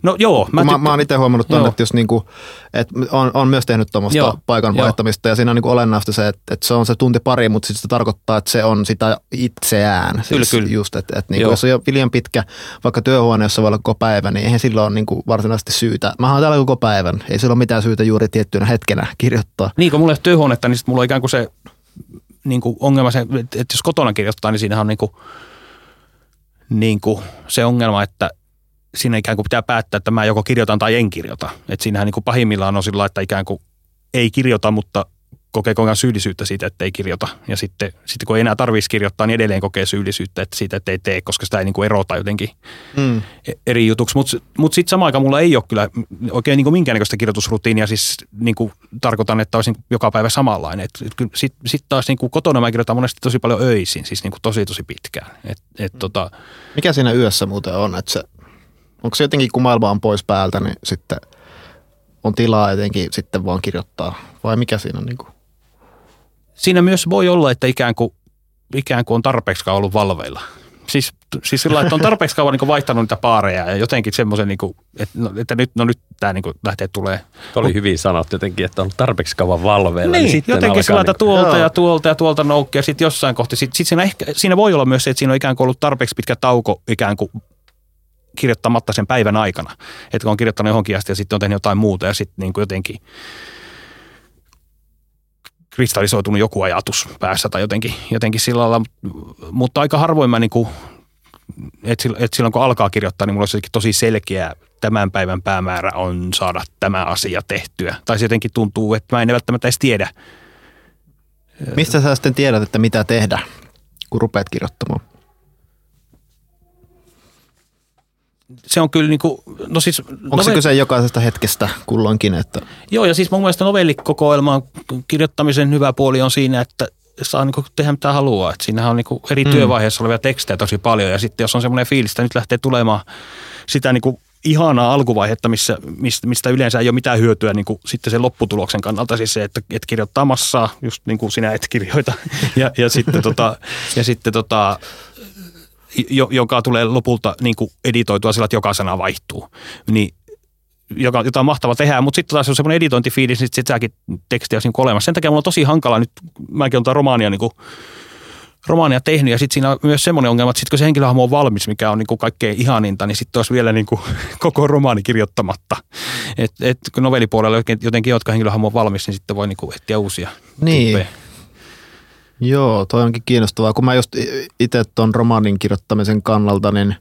Speaker 2: No joo.
Speaker 1: Mä, mä, mä oon itse huomannut tuonne, että jos niinku, et on, on myös tehnyt tuommoista paikan joo. vaihtamista ja siinä on niinku olennaista se, että, että se on se tunti pari, mutta sitten se tarkoittaa, että se on sitä itseään. Siis
Speaker 2: kyllä, kyllä.
Speaker 1: Just, että, että niinku, jos on jo liian pitkä vaikka työhuoneessa voi olla koko päivä, niin eihän silloin ole niinku varsinaisesti syytä. Mä oon täällä koko päivän, ei sillä ole mitään syytä juuri tiettynä hetkenä kirjoittaa.
Speaker 2: Niin, kun mulla ei ole työhuonetta, niin sitten mulla on ikään kuin se niin kuin ongelma, se, että jos kotona kirjoittaa, niin siinähän on niin kuin, niin kuin se ongelma, että siinä ikään kuin pitää päättää, että mä joko kirjoitan tai en kirjoita. Että siinähän niin kuin pahimmillaan on sillä että ikään kuin ei kirjoita, mutta kokee koko ajan syyllisyyttä siitä, että ei kirjoita. Ja sitten, sitten kun ei enää tarvitsisi kirjoittaa, niin edelleen kokee syyllisyyttä että siitä, että ei tee, koska sitä ei niin kuin erota jotenkin mm. eri jutuksi. Mutta mut sitten samaan aikaan mulla ei ole kyllä oikein niin minkäännäköistä kirjoitusrutiinia. Siis niin kuin tarkoitan, että olisin joka päivä samanlainen. Sitten sit, sit taas niin kuin kotona mä kirjoitan monesti tosi paljon öisin, siis niin kuin tosi tosi pitkään. Et, et, mm. tota,
Speaker 1: Mikä siinä yössä muuten on? Että se, onko se jotenkin, kun maailma on pois päältä, niin sitten on tilaa jotenkin sitten vaan kirjoittaa? Vai mikä siinä on niin kuin?
Speaker 2: Siinä myös voi olla, että ikään kuin, ikään kuin on tarpeeksi kauan ollut valveilla. Siis, siis sillä että on tarpeeksi kauan niin vaihtanut niitä paareja ja jotenkin semmoisen, niin kuin, että, no, että nyt, no nyt tämä niin lähtee tulee.
Speaker 3: Tuo oli hyvin sanottu jotenkin, että on tarpeeksi kauan valveilla.
Speaker 2: Niin, niin sitten jotenkin sillä niin tuolta joo. ja tuolta ja tuolta noukkia. Sitten jossain kohti, sitten sit siinä, ehkä, siinä voi olla myös se, että siinä on ikään kuin ollut tarpeeksi pitkä tauko ikään kuin kirjoittamatta sen päivän aikana. Että kun on kirjoittanut johonkin asti ja sitten on tehnyt jotain muuta ja sitten niin kuin jotenkin kristallisoitunut joku ajatus päässä tai jotenkin, jotenkin sillä lailla, mutta aika harvoin mä niin kuin, että et silloin kun alkaa kirjoittaa, niin mulla olisi tosi selkeä tämän päivän päämäärä on saada tämä asia tehtyä. Tai se jotenkin tuntuu, että mä en välttämättä edes tiedä.
Speaker 1: Mistä sä sitten tiedät, että mitä tehdä, kun rupeat kirjoittamaan?
Speaker 2: Se on kyllä niin kuin, no siis...
Speaker 1: Onko se kyse jokaisesta hetkestä kulloinkin? Että...
Speaker 2: Joo, ja siis mun mielestä novellikokoelman kirjoittamisen hyvä puoli on siinä, että saa niin tehdä mitä haluaa. Et siinähän on niin eri mm. työvaiheessa olevia tekstejä tosi paljon, ja sitten jos on semmoinen fiilis, että nyt lähtee tulemaan sitä niin kuin ihanaa alkuvaihetta, missä, mistä, yleensä ei ole mitään hyötyä niin kuin sitten sen lopputuloksen kannalta. Siis se, että, että kirjoittaa massaa, just niin kuin sinä et kirjoita. Ja, ja sitten, tota, ja sitten tota, joka tulee lopulta niin kuin editoitua sillä, että joka sana vaihtuu. Niin joka, jota on mahtava tehdä, mutta sitten taas on semmoinen editointifiilis, niin sitten sitäkin tekstiä olisi niin olemassa. Sen takia mulla on tosi hankala nyt, mäkin olen romaania niin kuin, romaania tehnyt ja sitten siinä on myös semmoinen ongelma, että sitten kun se henkilöhahmo on valmis, mikä on niin kuin kaikkein ihaninta, niin sitten olisi vielä niin kuin koko romaani kirjoittamatta. Et, et, kun novellipuolella jotenkin jotka henkilöhahmo on valmis, niin sitten voi niin kuin etsiä uusia
Speaker 1: niin. Tyyppejä. Joo, toi onkin kiinnostavaa. Kun mä just itse tuon romaanin kirjoittamisen kannalta, niin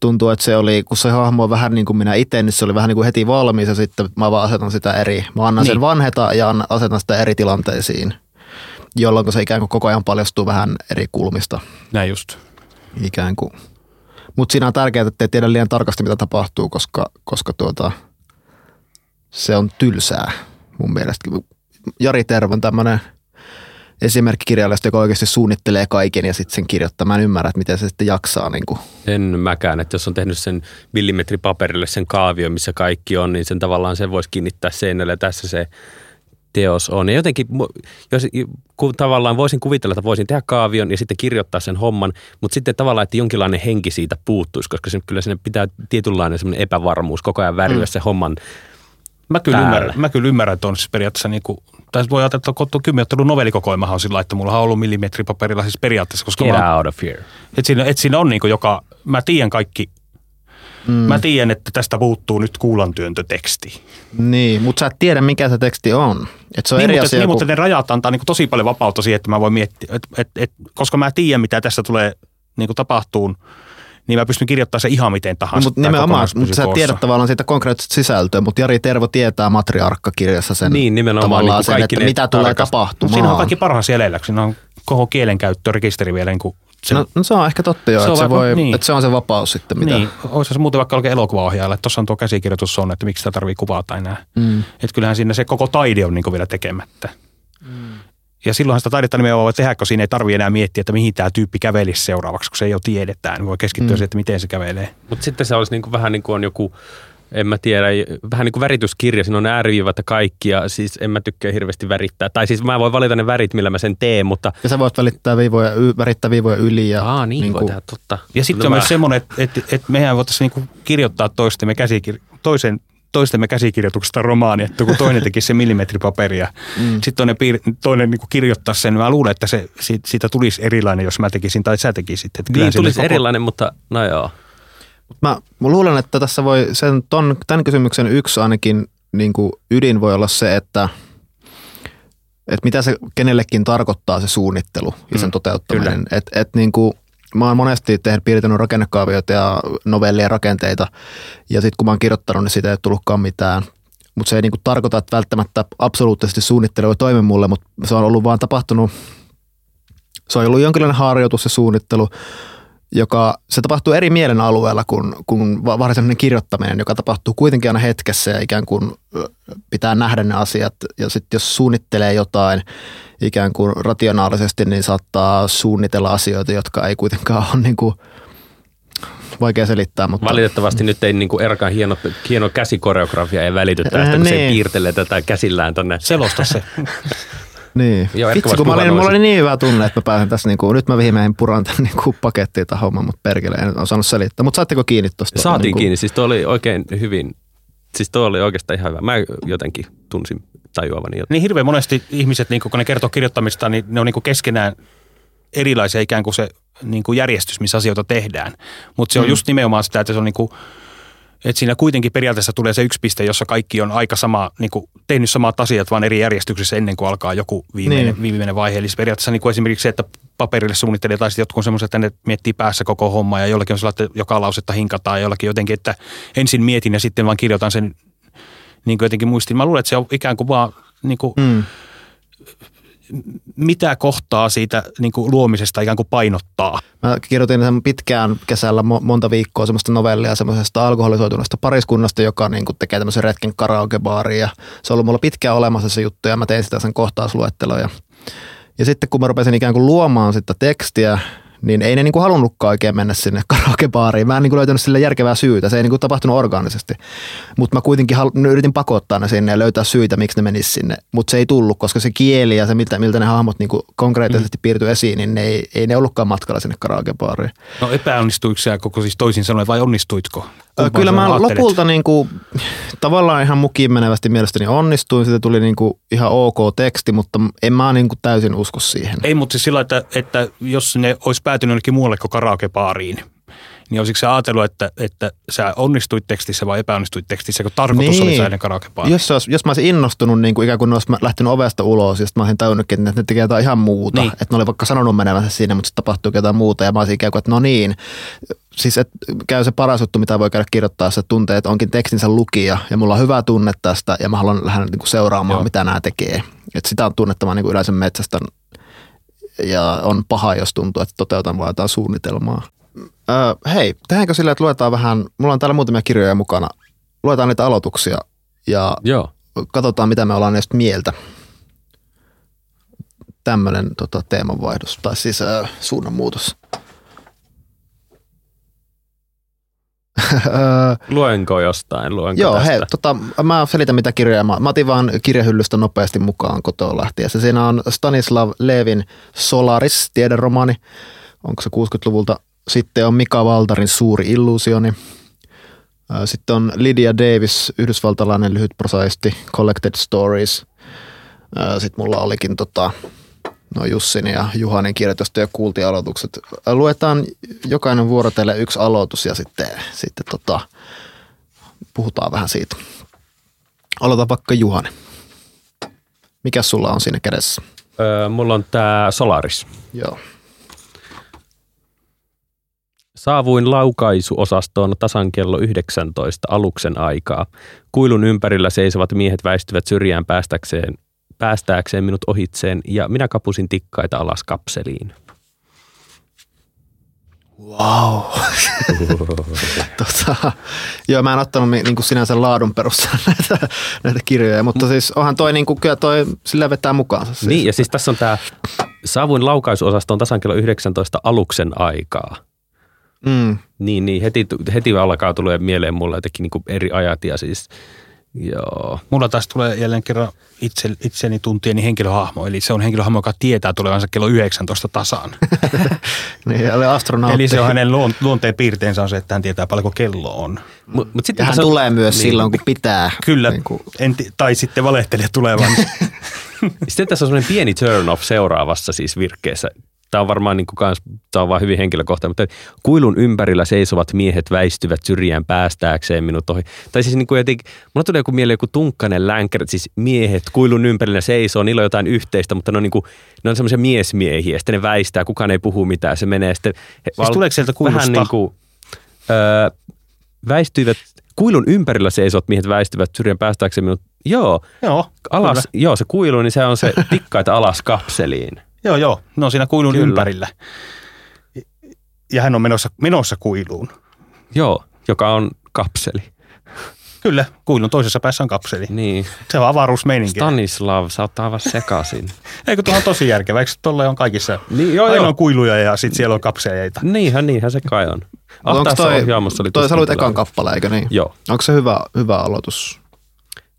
Speaker 1: tuntuu, että se oli, kun se hahmo on vähän niin kuin minä itse, niin se oli vähän niin kuin heti valmis ja sitten mä vaan asetan sitä eri, mä annan niin. sen vanheta ja asetan sitä eri tilanteisiin, jolloin se ikään kuin koko ajan paljastuu vähän eri kulmista.
Speaker 2: Näin just.
Speaker 1: Ikään kuin. Mutta siinä on tärkeää, että ei tiedä liian tarkasti, mitä tapahtuu, koska, koska tuota, se on tylsää mun mielestä. Jari Tervon tämmöinen – esimerkkikirjailijasta, joka oikeasti suunnittelee kaiken ja sitten sen kirjoittaa. Mä en ymmärrä, että miten se sitten jaksaa. Niin kuin.
Speaker 3: En mäkään, että jos on tehnyt sen millimetripaperille sen kaavio, missä kaikki on, niin sen tavallaan se voisi kiinnittää seinälle. Tässä se teos on. Ja jotenkin, jos kun tavallaan voisin kuvitella, että voisin tehdä kaavion ja sitten kirjoittaa sen homman, mutta sitten tavallaan, että jonkinlainen henki siitä puuttuisi, koska se, kyllä sinne pitää tietynlainen semmoinen epävarmuus koko ajan värjyä mm. se homman
Speaker 2: Mä kyllä, ymmärrän, mä kyllä ymmärrän, että on siis periaatteessa niin kuin, tai voi ajatella, että tuo kymmenottelun novellikokoelmahan on sillä että mulla on ollut millimetripaperilla siis periaatteessa. Koska
Speaker 3: Get mä, out of here.
Speaker 2: Että siinä, että siinä on niin kuin joka, mä tiedän kaikki, mm. mä tiedän, että tästä puuttuu nyt kuulantyöntöteksti.
Speaker 1: Niin, mutta sä et tiedä, mikä se teksti on. Et se on
Speaker 2: niin,
Speaker 1: eri
Speaker 2: mutta,
Speaker 1: asia,
Speaker 2: niin, kun... mutta ne rajat antaa niin kuin tosi paljon vapautta siihen, että mä voin miettiä, että, että, että, koska mä tiedän, mitä tässä tulee niin kuin tapahtuu, niin mä pystyn kirjoittamaan se ihan miten tahansa. No,
Speaker 1: mutta nimenomaan, mutta sä tiedät tavallaan siitä konkreettista sisältöä, mutta Jari Tervo tietää matriarkkakirjassa sen
Speaker 3: niin, nimenomaan, tavallaan niin
Speaker 1: sen, että mitä tulee tapahtumaan.
Speaker 2: Siinä on kaikki parhaan siellä, siinä on koko kielenkäyttö, rekisteri vielä niin kuin
Speaker 1: se, no, no, se on ehkä totta jo, se että, se voi, niin. että se on se vapaus sitten. Mitä... Niin,
Speaker 2: olisi se muuten vaikka oikein elokuvaohjaajalle, että tuossa on tuo käsikirjoitus on, että miksi sitä tarvii kuvata enää. Mm. Että kyllähän siinä se koko taide on niin vielä tekemättä. Mm. Ja silloinhan sitä taidetta nimenomaan voi tehdä, kun siinä ei tarvitse enää miettiä, että mihin tämä tyyppi kävelisi seuraavaksi, kun se ei ole tiedetään. Voi keskittyä mm. siihen, että miten se kävelee.
Speaker 3: Mutta sitten se olisi niin kuin, vähän niin kuin on joku en mä tiedä, vähän niin kuin värityskirja, siinä on ääriviivat ja kaikki, ja siis en mä tykkää hirveästi värittää. Tai siis mä voin valita ne värit, millä mä sen teen, mutta...
Speaker 1: Ja sä voit välittää viivoja, värittää viivoja yli. Ja
Speaker 3: Aa, niin, niin kuin... tehdä, totta.
Speaker 2: Ja sitten on myös semmoinen, että, että, että mehän voitaisiin niin kirjoittaa toistemme käsikir- toisen toistemme käsikirjoituksesta romaani, että kun toinen teki se millimetripaperia, mm. sitten toinen, piir- toinen niin kirjoittaa sen. Mä luulen, että se, siitä, siitä tulisi erilainen, jos mä tekisin tai sä tekisit.
Speaker 3: Että niin, tulisi koko... erilainen, mutta no joo.
Speaker 1: Mä, mä luulen, että tässä voi sen ton, tämän kysymyksen yksi ainakin niin kuin ydin voi olla se, että, että mitä se kenellekin tarkoittaa se suunnittelu ja sen mm, toteuttaminen. Et, et niin kuin, mä oon monesti tehnyt, piirtänyt rakennekaavioita ja novellia rakenteita ja sitten kun mä oon kirjoittanut, niin siitä ei tullutkaan mitään. Mutta se ei niin kuin tarkoita, että välttämättä absoluuttisesti suunnittelu toimi mulle, mutta se on ollut vaan tapahtunut, se on ollut jonkinlainen harjoitus se suunnittelu, joka se tapahtuu eri mielen alueella kuin, kuin varsinainen kirjoittaminen, joka tapahtuu kuitenkin aina hetkessä ja ikään kuin pitää nähdä ne asiat. Ja sitten jos suunnittelee jotain ikään kuin rationaalisesti, niin saattaa suunnitella asioita, jotka ei kuitenkaan ole niin kuin vaikea selittää. Mutta...
Speaker 3: Valitettavasti nyt ei niin kuin Erkan hieno, hieno käsikoreografia ei välity tästä, kun niin. se piirtelee tätä käsillään tonne.
Speaker 2: Selosta se.
Speaker 1: Niin. Joo, Vitsi, kun mä olin, mulla oli niin hyvä tunne, että mä pääsen tässä, niin kuin, nyt mä viimein puran tämän niin kuin pakettiin tai homman, mutta perkele, en osannut selittää. Mutta saatteko kiinni tuosta?
Speaker 3: Saatiin niin kuin... kiinni, siis tuo oli oikein hyvin, siis tuo oli oikeastaan ihan hyvä. Mä jotenkin tunsin tajuavani. Jotain.
Speaker 2: Niin hirveän monesti ihmiset, niin kun ne kertoo kirjoittamista, niin ne on niin kuin keskenään erilaisia ikään kuin se niin kuin järjestys, missä asioita tehdään. Mutta se on mm. just nimenomaan sitä, että se on niin kuin – että siinä kuitenkin periaatteessa tulee se yksi piste, jossa kaikki on aika sama, niin kuin tehnyt samat asiat, vaan eri järjestyksessä ennen kuin alkaa joku viimeinen, niin. viimeinen vaihe. Eli periaatteessa niin kuin esimerkiksi se, että paperille suunnittelee tai sitten jotkut semmoiset, että ne miettii päässä koko homma ja jollakin on sellainen, että joka lausetta hinkataan ja jollakin jotenkin, että ensin mietin ja sitten vaan kirjoitan sen niin kuin jotenkin muistin. Mä luulen, että se on ikään kuin vaan niin kuin, mm mitä kohtaa siitä niin kuin luomisesta ikään kuin painottaa?
Speaker 1: Mä kirjoitin sen pitkään kesällä monta viikkoa semmoista novellia semmoisesta alkoholisoituneesta pariskunnasta, joka niin kuin tekee tämmöisen retken karaokebaariin se on ollut mulla pitkään olemassa se juttu ja mä tein sitä sen kohtausluetteloja. Ja sitten kun mä rupesin ikään kuin luomaan sitä tekstiä, niin ei ne niin kuin halunnutkaan oikein mennä sinne karaokebaariin. Mä en niin kuin löytänyt sille järkevää syytä. Se ei niin kuin tapahtunut orgaanisesti. Mutta mä kuitenkin halu- yritin pakottaa ne sinne ja löytää syitä, miksi ne menis sinne. Mutta se ei tullut, koska se kieli ja se, miltä, miltä ne hahmot niin kuin konkreettisesti mm. piirtyi esiin, niin ne ei, ei ne ollutkaan matkalla sinne karaokebaariin.
Speaker 2: No epäonnistuiko sä koko siis toisin sanoen vai onnistuitko?
Speaker 1: Kumpaan Kyllä mä ajattelet? lopulta niin kuin, tavallaan ihan mukiin menevästi mielestäni onnistuin. Siitä tuli niin kuin ihan ok teksti, mutta en mä niin kuin täysin usko siihen.
Speaker 2: Ei, mutta siis sillä, että, että jos ne olisi päätynyt jonnekin muualle kuin karaokebaariin, niin olisiko se ajatellut, että, että sä onnistuit tekstissä vai epäonnistuit tekstissä, kun tarkoitus niin. oli saada karaokebaariin?
Speaker 1: Jos, jos, jos mä olisin innostunut, niin kuin ikään kuin ne olisi lähtenyt ovesta ulos, ja sitten mä olisin tajunnutkin, että ne tekee jotain ihan muuta. Niin. Että ne oli vaikka sanonut menevänsä siinä, mutta sitten tapahtuu jotain muuta, ja mä olisin ikään kuin, että no niin, siis et, käy se paras juttu, mitä voi käydä kirjoittaa, että tuntee, että onkin tekstinsä lukija, ja mulla on hyvä tunne tästä, ja mä haluan lähteä niin kuin seuraamaan, Joo. mitä nämä tekee. Et sitä on tunnettava niin kuin yleensä metsästä ja on paha, jos tuntuu, että toteutan vaan jotain suunnitelmaa. Öö, hei, tehdäänkö sillä, että luetaan vähän, mulla on täällä muutamia kirjoja mukana, luetaan niitä aloituksia ja Joo. katsotaan, mitä me ollaan näistä mieltä. Tämmöinen tota, teemanvaihdos, tai siis äh, suunnanmuutos.
Speaker 3: Luenko jostain? Luenko
Speaker 1: Joo,
Speaker 3: tästä?
Speaker 1: hei, tota, mä selitän mitä kirjoja. Mä, mä otin vaan kirjahyllystä nopeasti mukaan kotoa lähtiessä. Siinä on Stanislav Levin Solaris, tiederomaani. Onko se 60-luvulta? Sitten on Mika Valtarin Suuri illuusioni. Sitten on Lydia Davis, yhdysvaltalainen lyhyt prosaisti, Collected Stories. Sitten mulla olikin tota, no Jussin ja Juhanin kirjoitusta ja kuultiin aloitukset. Luetaan jokainen vuorotelle yksi aloitus ja sitten, sitten tota, puhutaan vähän siitä. Aloita vaikka Juhani. Mikä sulla on siinä kädessä?
Speaker 3: Öö, mulla on tää Solaris.
Speaker 1: Joo.
Speaker 3: Saavuin laukaisuosastoon tasan kello 19 aluksen aikaa. Kuilun ympärillä seisovat miehet väistyvät syrjään päästäkseen päästääkseen minut ohitseen ja minä kapusin tikkaita alas kapseliin.
Speaker 1: Wow. tota, joo, mä en ottanut niin kuin sinänsä laadun perusteella näitä, näitä kirjoja, mutta siis onhan toi, niin kuin, kyllä toi sillä vetää mukaansa. Siis.
Speaker 3: Niin, ja siis tässä on tämä Savun laukaisuosasto on tasan kello 19 aluksen aikaa. Mm. Niin, niin heti, heti alkaa tulee mieleen mulle jotenkin niin eri ajat ja siis Joo.
Speaker 2: Mulla taas tulee jälleen kerran itse, itseni tuntieni henkilöhahmo, eli se on henkilöhahmo, joka tietää tulevansa kello 19 tasaan.
Speaker 1: niin, eli astronautti.
Speaker 2: Eli se on hänen luonteen piirteensä on se, että hän tietää paljonko kello on.
Speaker 1: Mut, mut sitten hän on, tulee myös niin, silloin, kun pitää.
Speaker 2: Kyllä, niin kuin. en, tai sitten valehtelee tulevan.
Speaker 3: sitten tässä on semmoinen pieni turn off seuraavassa siis virkkeessä tämä on varmaan niin kuin kans, tämä on vaan hyvin henkilökohtainen, mutta kuilun ympärillä seisovat miehet väistyvät syrjään päästääkseen minut ohi. Tai siis niin kuin jotenkin, mulla tuli joku mieleen joku tunkkainen länkkärä, siis miehet kuilun ympärillä seisoo, niillä on jotain yhteistä, mutta ne on, niin kuin, ne on semmoisia miesmiehiä, sitten ne väistää, kukaan ei puhu mitään, se menee sitten.
Speaker 2: Siis val- tuleeko sieltä kuilusta? Vähän niin kuin,
Speaker 3: öö, väistyivät, kuilun ympärillä seisovat miehet väistyvät syrjään päästääkseen minut. Joo,
Speaker 2: joo,
Speaker 3: alas, joo, se kuilu, niin se on se tikkaita alas kapseliin.
Speaker 2: Joo, joo. Ne on siinä kuilun Kyllä. ympärillä. Ja hän on menossa, menossa kuiluun.
Speaker 3: Joo, joka on kapseli.
Speaker 2: Kyllä, kuilun toisessa päässä on kapseli.
Speaker 3: Niin.
Speaker 2: Se on avaruusmeininki.
Speaker 3: Stanislav, sä oot aivan sekaisin.
Speaker 2: Eikö tuohon tosi järkevä? Eikö tolle on kaikissa? Niin, joo, Aina joo. on kuiluja ja sitten siellä on kapseleita.
Speaker 3: Niinhän, niinhän se kai on.
Speaker 1: Ah, Onko toi, oli toi sä luit ekan kappale, eikö niin?
Speaker 3: Joo.
Speaker 1: Onko se hyvä, hyvä aloitus?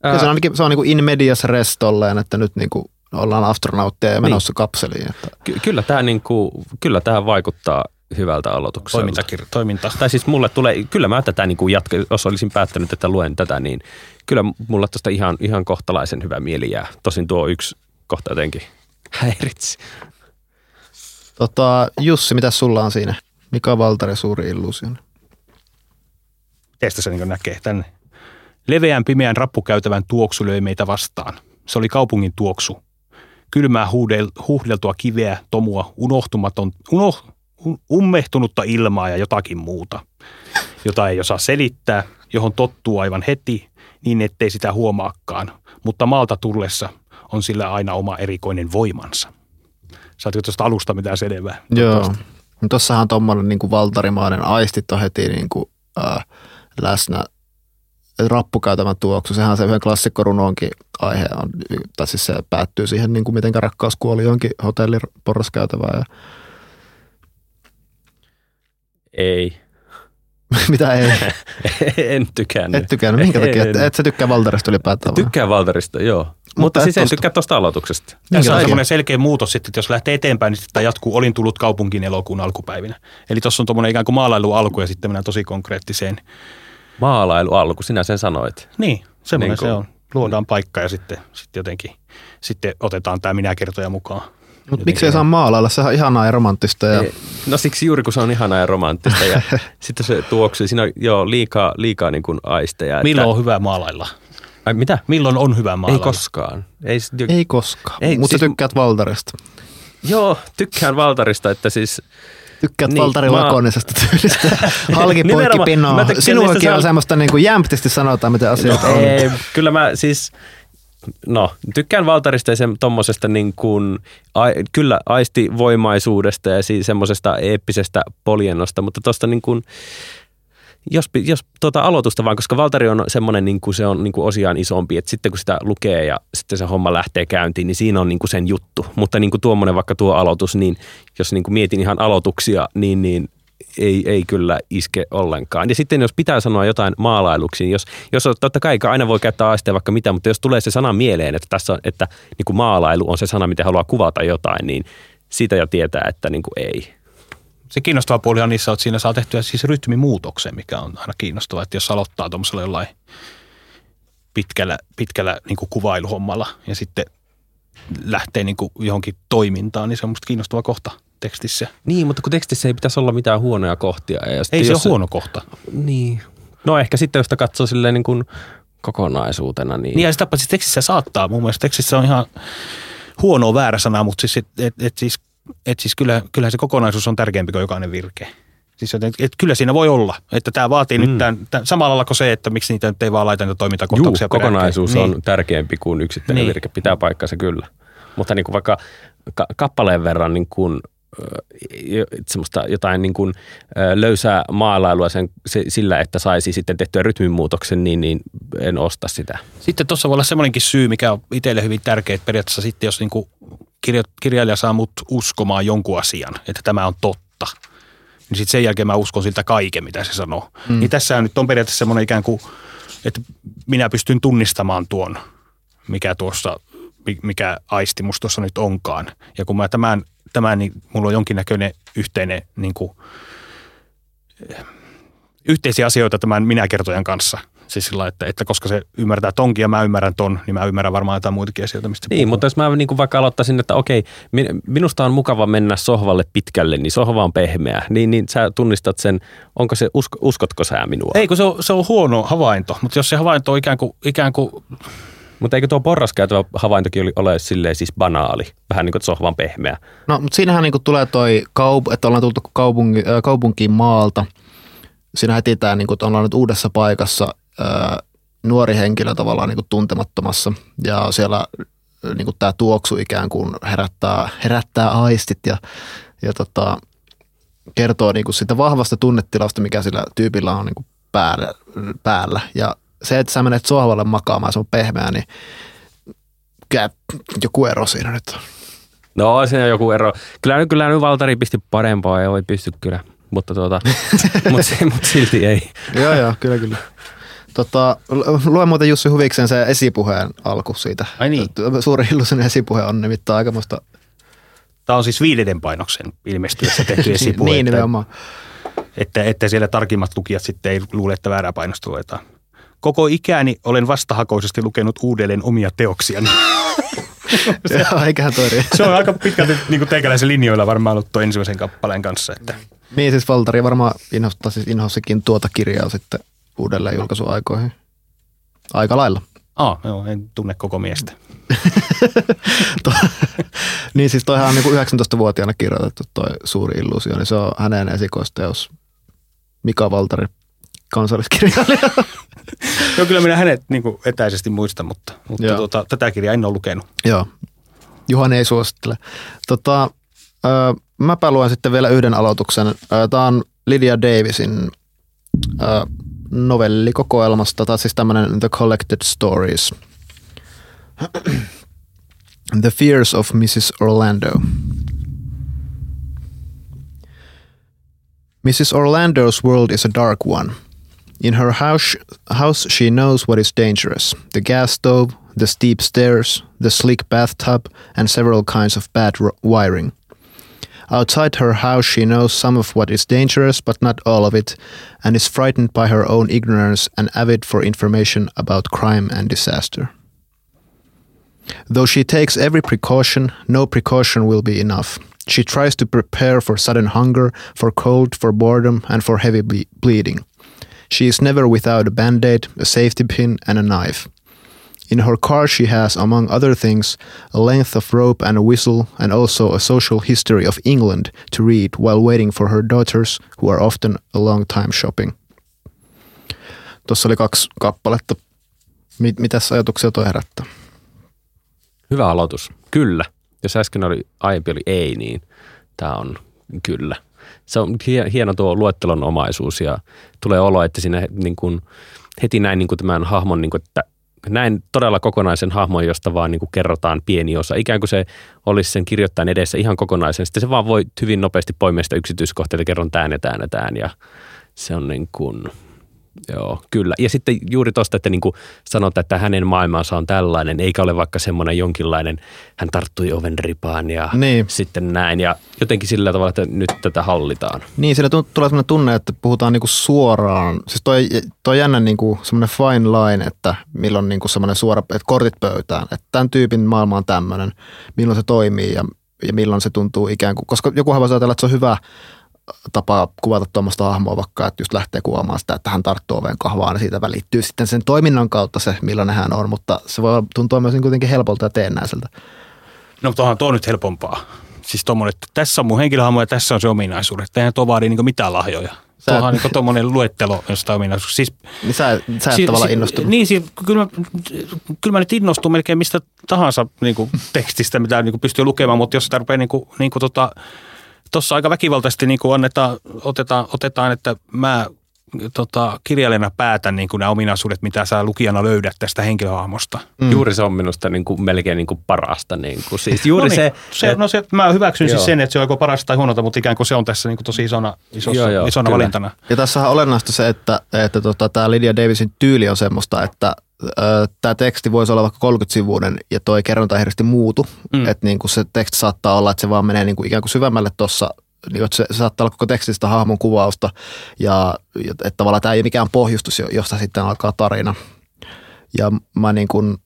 Speaker 1: Ää... Se on, ainakin, se on niin kuin in medias rest tolleen, että nyt niin kuin ollaan astronautteja ja menossa niin. kapseliin. Että.
Speaker 3: Ky- kyllä, tämä niinku, kyllä tämä vaikuttaa hyvältä aloitukselta.
Speaker 2: Toimintakir- toiminta.
Speaker 3: Tai siis mulle tulee, kyllä mä tätä niin kuin jatka, jos olisin päättänyt, että luen tätä, niin kyllä mulla tästä ihan, ihan kohtalaisen hyvä mieli jää. Tosin tuo yksi kohta jotenkin häiritsi.
Speaker 1: Tota, Jussi, mitä sulla on siinä? Mika Valtari, suuri illuusion.
Speaker 2: Teistä se niin näkee tänne. Leveän pimeän rappukäytävän tuoksu löi meitä vastaan. Se oli kaupungin tuoksu kylmää huuhdeltua kiveä, tomua, unohtumaton, unoh, ummehtunutta ilmaa ja jotakin muuta, jota ei osaa selittää, johon tottuu aivan heti niin, ettei sitä huomaakaan. Mutta maalta tullessa on sillä aina oma erikoinen voimansa. Saatko tuosta alusta mitään selvää?
Speaker 1: Joo. Tuossahan tuommoinen niin valtarimainen aistit on heti niin kuin, äh, läsnä rappukäytävän tuoksu, sehän on se yhden klassikkorunonkin aihe on, tai siis se päättyy siihen, niin kuin miten rakkaus kuoli jonkin hotellin porraskäytävään. Ja...
Speaker 3: Ei.
Speaker 1: Mitä ei?
Speaker 3: en tykännyt.
Speaker 1: Et tykännyt, minkä takia? Et, et sä tykkää Valtarista ylipäätään?
Speaker 3: Tykkää Valtarista, joo. Mutta, Mutta siis en tykkää tuosta aloituksesta.
Speaker 2: Tässä on semmoinen selkeä muutos sitten, että jos lähtee eteenpäin, niin sitten jatkuu Olin tullut kaupunkiin elokuun alkupäivinä. Eli tuossa on tuommoinen ikään kuin maalailu alku ja sitten mennään tosi konkreettiseen
Speaker 3: Maalailu alku, sinä sen sanoit.
Speaker 2: Niin, semmoinen niin se on. Luodaan paikka ja sitten, sitten jotenkin sitten otetaan tämä minä-kertoja mukaan.
Speaker 1: Mutta miksi ei saa maalailla? Se on ihanaa ja romanttista. Ja... Ei,
Speaker 3: no siksi juuri kun se on ihanaa ja romanttista ja sitten se tuoksuu. Siinä on joo, liikaa, liikaa niin kuin aisteja.
Speaker 2: Milloin että... on hyvä maalailla?
Speaker 3: Ai mitä?
Speaker 2: Milloin on hyvä maalailla?
Speaker 3: Ei koskaan.
Speaker 1: Ei, ei koskaan, mutta siis... tykkäät Valtarista.
Speaker 3: Joo, tykkään Valtarista, että siis
Speaker 1: Tykkäät niin, Valtari mä... Lakonisesta tyylistä. Halki poikki pinoa. Sinullakin on semmoista niin kuin jämptisti sanotaan, miten asiat no, on. Ei,
Speaker 3: kyllä mä siis, no tykkään Valtarista ja sen tommosesta niin kuin, a, kyllä aistivoimaisuudesta ja siis semmoisesta eeppisestä poljennosta, mutta tuosta niin kuin, jos, jos tuota aloitusta vaan, koska Valtari on semmoinen, niin kuin se on niin kuin osiaan isompi, että sitten kun sitä lukee ja sitten se homma lähtee käyntiin, niin siinä on niin kuin sen juttu. Mutta niin kuin tuommoinen vaikka tuo aloitus, niin jos niin kuin mietin ihan aloituksia, niin, niin ei, ei kyllä iske ollenkaan. Ja sitten jos pitää sanoa jotain maalailuksi, jos, jos totta kai aina voi käyttää aistia vaikka mitä, mutta jos tulee se sana mieleen, että tässä on, että niin kuin maalailu on se sana, mitä haluaa kuvata jotain, niin siitä jo tietää, että niin kuin ei
Speaker 2: se kiinnostava puoli on niissä, että siinä saa tehtyä siis rytmimuutoksen, mikä on aina kiinnostavaa, että jos aloittaa tuommoisella jollain pitkällä, pitkällä niin kuin kuvailuhommalla ja sitten lähtee niin kuin johonkin toimintaan, niin se on musta kiinnostava kohta tekstissä.
Speaker 3: Niin, mutta kun tekstissä ei pitäisi olla mitään huonoja kohtia. Ja
Speaker 2: ei se ole huono kohta.
Speaker 3: Niin. No ehkä sitten, jos sitä katsoo silleen niin kuin kokonaisuutena. Niin,
Speaker 2: niin ja sitä siis tekstissä saattaa. Mun mielestä tekstissä on ihan huono väärä sana, mutta siis, et, et, et siis et siis kyllä, kyllähän se kokonaisuus on tärkeämpi kuin jokainen virke. Siis et, et kyllä siinä voi olla, että tämä vaatii mm. nyt tämän, tämän, samalla lailla kuin se, että miksi niitä nyt ei vaan laita niitä toimintakohtauksia
Speaker 3: Juu, kokonaisuus niin. on tärkeämpi kuin yksittäinen niin. virke, pitää paikkansa kyllä. Mutta niin kuin vaikka ka- kappaleen verran niin kuin semmoista jotain niin kuin löysää maalailua sen, se, sillä, että saisi sitten tehtyä rytminmuutoksen, niin, niin en osta sitä.
Speaker 2: Sitten tuossa voi olla semmoinenkin syy, mikä on itselle hyvin tärkeä, että periaatteessa sitten jos niin kuin kirja, kirjailija saa mut uskomaan jonkun asian, että tämä on totta, niin sitten sen jälkeen mä uskon siltä kaiken, mitä se sanoo. Mm. Niin tässä nyt on periaatteessa semmoinen ikään kuin, että minä pystyn tunnistamaan tuon, mikä tuossa mikä aisti musta tuossa nyt onkaan. Ja kun mä tämän, tämän niin mulla on jonkinnäköinen yhteinen, niin kuin, yhteisiä asioita tämän minäkertojan kanssa. Siis sillä että, että koska se ymmärtää tonkin ja mä ymmärrän ton, niin mä ymmärrän varmaan jotain muitakin asioita, mistä
Speaker 3: Niin, puhuu. mutta jos mä niin kuin vaikka aloittaisin, että okei, minusta on mukava mennä sohvalle pitkälle, niin sohva on pehmeä, niin, niin sä tunnistat sen, onko se, usko, uskotko sä minua?
Speaker 2: Ei, kun se on, se on huono havainto, mutta jos se havainto on ikään kuin, ikään kuin
Speaker 3: mutta eikö tuo porraskäytävä havaintokin oli, ole silleen siis banaali, vähän niin kuin sohvan pehmeä?
Speaker 1: No, mutta siinähän niin kuin tulee toi, kaup- että ollaan tultu kaupunki, kaupunkiin maalta. Siinä heti tämä, niin kuin, että ollaan nyt uudessa paikassa, nuori henkilö tavallaan niin kuin tuntemattomassa ja siellä niin kuin tämä tuoksu ikään kuin herättää, herättää aistit ja, ja tota, kertoo niin kuin sitä vahvasta tunnetilasta, mikä sillä tyypillä on niin kuin päällä, päällä. Ja se, että sä menet sohvalle makaamaan, se on pehmeä, niin kyllä joku ero siinä nyt on.
Speaker 3: No siinä on joku ero. Kyllä, kyllä nyt Valtari pisti parempaa ja voi pysty kyllä, mutta, tuota, mutta, mutta silti ei.
Speaker 1: joo, joo, kyllä, kyllä. Tota, luen muuten Jussi Huviksen se esipuheen alku siitä.
Speaker 2: Ai niin.
Speaker 1: Suuri illuisen esipuhe on nimittäin aikamoista.
Speaker 2: Tämä on siis viideden painoksen ilmestyessä tehty esipuhe.
Speaker 1: niin, nimenomaan.
Speaker 2: Että, että, siellä tarkimmat lukijat sitten ei luule, että väärää painosta luetaan. Koko ikäni olen vastahakoisesti lukenut uudelleen omia teoksiani.
Speaker 1: se, Eiköhän toi
Speaker 2: se on aika pitkälti niin teikäläisen linjoilla varmaan ollut tuo ensimmäisen kappaleen kanssa. Että.
Speaker 1: Niin siis Valtari varmaan inhostaa, siis tuota kirjaa sitten uudelleen julkaisuaikoihin. Aika lailla.
Speaker 2: Ah, joo, en tunne koko miestä.
Speaker 1: niin siis toihan on niin 19-vuotiaana kirjoitettu toi suuri illuusio, niin se on hänen esikoisteos Mika Valtari kansalliskirjailija.
Speaker 2: Joo, kyllä minä hänet niin kuin etäisesti muistan, mutta, mutta tuota, tätä kirjaa en ole lukenut.
Speaker 1: Joo, Juhani ei suosittele. Tota, äh, mäpä luen sitten vielä yhden aloituksen. Tämä on Lydia Davisin novellikokoelmasta, tai siis tämmöinen The Collected Stories. The Fears of Mrs. Orlando. Mrs. Orlando's world is a dark one – In her house, house, she knows what is dangerous the gas stove, the steep stairs, the slick bathtub, and several kinds of bad wiring. Outside her house, she knows some of what is dangerous, but not all of it, and is frightened by her own ignorance and avid for information about crime and disaster. Though she takes every precaution, no precaution will be enough. She tries to prepare for sudden hunger, for cold, for boredom, and for heavy ble- bleeding. She is never without a band aid, a safety pin, and a knife. In her car, she has, among other things, a length of rope and a whistle, and also a social history of England to read while waiting for her daughters, who are often a long time shopping. Tuossa oli kaksi kappaletta. Mit, mitäs ajatuksia toi herättää?
Speaker 3: Hyvä aloitus. Kyllä. Jos äsken oli aiempi oli ei, niin tämä on kyllä se on hieno tuo luettelon omaisuus ja tulee olo, että siinä niin kuin, heti näin niin kuin tämän hahmon, niin kuin, että näin todella kokonaisen hahmon, josta vaan niin kuin kerrotaan pieni osa. Ikään kuin se olisi sen kirjoittajan edessä ihan kokonaisen. Sitten se vaan voi hyvin nopeasti poimia sitä yksityiskohtia, että kerron tämän ja tämän ja tämän. Ja se on niin kuin, Joo, kyllä. Ja sitten juuri tuosta, että niin kuin sanotaan, että hänen maailmansa on tällainen, eikä ole vaikka semmoinen jonkinlainen, hän tarttui oven ripaan ja niin. sitten näin. Ja jotenkin sillä tavalla, että nyt tätä hallitaan.
Speaker 1: Niin, siellä tulee sellainen tunne, että puhutaan niin kuin suoraan. Siis toi, toi jännä niin kuin semmoinen fine line, että milloin niin kuin semmoinen suora, että kortit pöytään. Että tämän tyypin maailma on tämmöinen, milloin se toimii ja, ja milloin se tuntuu ikään kuin, koska joku voisi ajatella, että se on hyvä tapa kuvata tuommoista hahmoa vaikka, että just lähtee kuvaamaan sitä, että hän tarttuu oven kahvaan ja siitä välittyy sitten sen toiminnan kautta se, millainen hän on, mutta se voi tuntua myös niin kuitenkin helpolta ja teennäiseltä.
Speaker 2: No mutta onhan tuo nyt helpompaa. Siis tuommoinen, että tässä on mun henkilöhahmo ja tässä on se ominaisuudet. Eihän tuo vaadi niin mitään lahjoja. Sä Tuohan niin tuommoinen luettelo jostain ominaisuus. Siis,
Speaker 1: niin sä, sä et si, tavallaan si, innostunut.
Speaker 2: Niin, siis, kyllä, mä, kyllä mä nyt innostun melkein mistä tahansa niin kuin, tekstistä, mitä niin kuin pystyy lukemaan, mutta jos sitä rupeaa niin kuin, niin kuin, tota, tuossa aika väkivaltaisesti niin kuin annetaan, otetaan, otetaan, että mä tota, kirjailijana päätän niin kuin nämä ominaisuudet, mitä sä lukijana löydät tästä henkilöhahmosta.
Speaker 3: Mm. Juuri se on minusta niin kuin melkein niin kuin parasta. Niin kuin, siis juuri no niin,
Speaker 2: se, se, et, no se, mä hyväksyn siis sen, että se on joko parasta tai huonota, mutta ikään kuin se on tässä niin kuin tosi isona, isossa, joo, joo, isona valintana.
Speaker 1: Ja tässä on olennaista se, että, että tota, tämä Lydia Davisin tyyli on semmoista, että tämä teksti voisi olla vaikka 30-sivuinen ja toi kerronta ei hirveästi muutu. Mm. Että niin kuin se teksti saattaa olla, että se vaan menee niin kuin ikään kuin syvemmälle tuossa niin että se, se saattaa olla koko tekstistä hahmon kuvausta ja että tavallaan tämä ei ole mikään pohjustus, josta sitten alkaa tarina. Ja mä niin kuin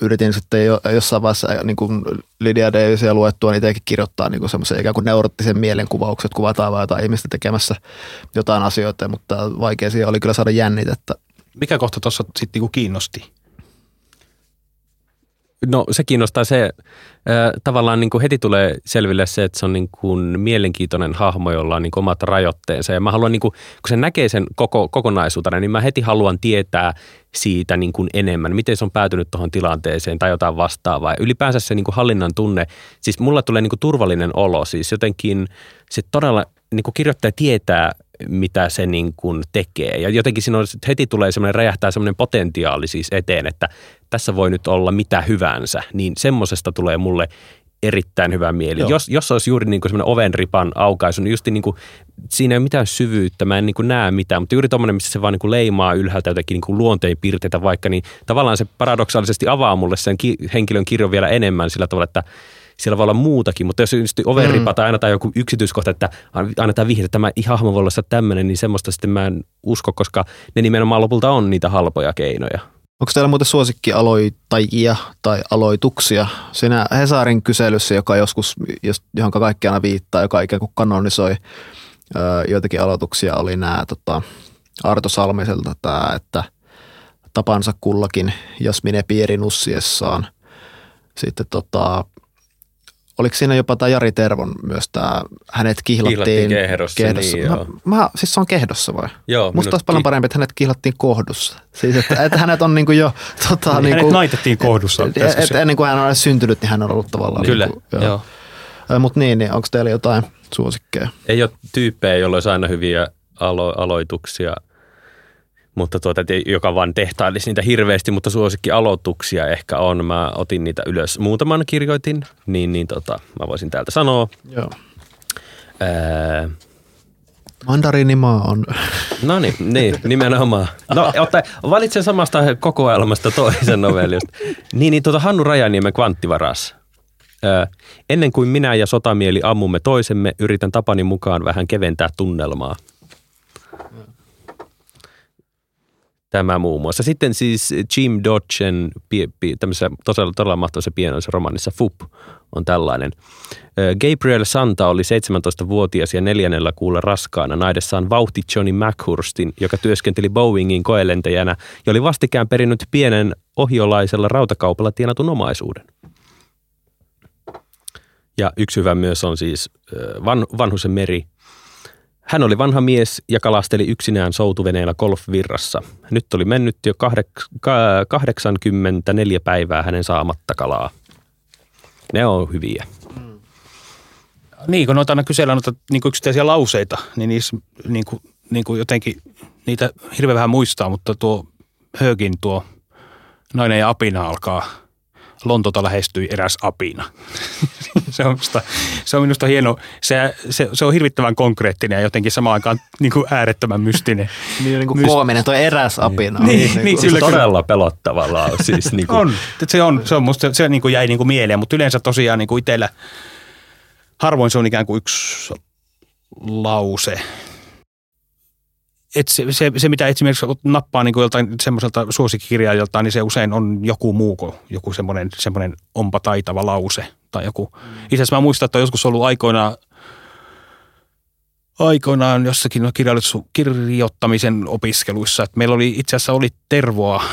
Speaker 1: yritin sitten jo, jossain vaiheessa niin kuin Lydia Davisia luettua, niin itsekin kirjoittaa niin semmoisen ikään kuin neurottisen mielenkuvaukset, kuvataan vaan jotain ihmistä tekemässä jotain asioita, mutta vaikea siihen oli kyllä saada jännitettä.
Speaker 2: Mikä kohta tuossa sitten niin kiinnosti?
Speaker 3: No se kiinnostaa se, tavallaan niin kuin heti tulee selville se, että se on niin kuin mielenkiintoinen hahmo, jolla on niin omat rajoitteensa. Ja mä haluan, niin kuin, kun se näkee sen koko, kokonaisuutena, niin mä heti haluan tietää siitä niin kuin enemmän. Miten se on päätynyt tuohon tilanteeseen tai jotain vastaavaa. Ja ylipäänsä se niin kuin hallinnan tunne, siis mulla tulee niin kuin turvallinen olo. Siis jotenkin se todella niin kuin kirjoittaja tietää, mitä se niin kuin tekee. Ja jotenkin siinä on, heti tulee semmoinen, räjähtää semmoinen potentiaali siis eteen, että tässä voi nyt olla mitä hyvänsä. Niin semmoisesta tulee mulle erittäin hyvä mieli. Jos, jos olisi juuri niin kuin semmoinen ovenripan aukaisu, niin just niin kuin, siinä ei ole mitään syvyyttä, mä en niin kuin näe mitään, mutta juuri tuommoinen, missä se vaan niin kuin leimaa ylhäältä jotenkin niin kuin luonteen piirteitä vaikka, niin tavallaan se paradoksaalisesti avaa mulle sen ki- henkilön kirjon vielä enemmän sillä tavalla, että siellä voi olla muutakin, mutta jos just overripa mm. tai annetaan joku yksityiskohta, että annetaan vihje, että tämä hahmo voi olla tämmöinen, niin semmoista sitten mä en usko, koska ne nimenomaan lopulta on niitä halpoja keinoja.
Speaker 1: Onko teillä muuten suosikkialoittajia tai aloituksia? Siinä Hesarin kyselyssä, joka joskus, johon kaikki aina viittaa, joka ikään kuin kanonisoi joitakin aloituksia, oli nämä tota, Arto Salmiselta tämä, että tapansa kullakin Jasmine Pieri nussiessaan. Sitten tota, oliko siinä jopa tämä Jari Tervon myös tämä, hänet kihlattiin, kihlattiin
Speaker 3: kehdossa. kehdossa. Niin,
Speaker 1: mä, mä, siis se on kehdossa vai?
Speaker 3: Joo.
Speaker 1: Musta olisi paljon parempi, että hänet kihlattiin kohdussa. Siis että, että hänet on niin kuin jo... Tota,
Speaker 2: niin,
Speaker 1: niin
Speaker 2: hänet naitettiin kohdussa.
Speaker 1: Et, et, ennen kuin hän on syntynyt, niin hän on ollut tavallaan...
Speaker 2: Kyllä, niin kuin, joo.
Speaker 1: joo. Mutta niin, niin onko teillä jotain suosikkeja?
Speaker 3: Ei ole tyyppejä, joilla olisi aina hyviä alo- aloituksia – mutta tuota, joka vaan tehtailisi niitä hirveästi, mutta suosikki aloituksia ehkä on. Mä otin niitä ylös. Muutaman kirjoitin, niin, niin tota, mä voisin täältä sanoa.
Speaker 1: Joo. Ää, Mandariinimaa on.
Speaker 3: No niin, niin, nimenomaan. No, otta, valitsen samasta kokoelmasta toisen novellista. Niin, niin tuota Hannu Rajaniemen kvanttivaras. Ää, ennen kuin minä ja sotamieli ammumme toisemme, yritän tapani mukaan vähän keventää tunnelmaa. Tämä muun muassa. Sitten siis Jim Dodgen tämmöisessä todella, todella mahtavassa pienoissa romanissa FUP on tällainen. Gabriel Santa oli 17-vuotias ja neljännellä kuulla raskaana naidessaan vauhti Johnny McHurstin, joka työskenteli Boeingin koelentäjänä ja oli vastikään perinnyt pienen ohiolaisella rautakaupalla tienatun omaisuuden. Ja yksi hyvä myös on siis Van, Vanhusen meri, hän oli vanha mies ja kalasteli yksinään soutuveneellä golfvirrassa. Nyt oli mennyt jo 84 päivää hänen saamatta kalaa. Ne on hyviä. Mm.
Speaker 2: Niin, kun noita aina kysellään noita niin yksittäisiä lauseita, niin niissä niin kuin, niin kuin jotenkin niitä hirveän vähän muistaa, mutta tuo Högin tuo nainen ja apina alkaa – Lontota lähestyi eräs apina. se, on minusta, se on minusta hieno. Se, se, se on hirvittävän konkreettinen ja jotenkin samaan aikaan niin kuin äärettömän mystinen.
Speaker 1: niin, niin kuin Myst... koominen, tuo eräs apina.
Speaker 3: Niin, niin, niin, niin kyllä, todella pelottavalla. Siis niin
Speaker 2: kuin. on, se on, se on musta, se niin kuin jäi niin kuin mieleen, mutta yleensä tosiaan niin kuin itsellä harvoin se on ikään kuin yksi lause et se, se, se, mitä esimerkiksi nappaa niin joltain semmoiselta suosikkikirjaajalta, niin se usein on joku muu kuin joku semmoinen, semmoinen onpa taitava lause tai joku. Mm. Itse asiassa mä muistan, että on joskus ollut aikoinaan, aikoinaan jossakin kirjoittamisen opiskeluissa, että meillä oli itse asiassa oli tervoa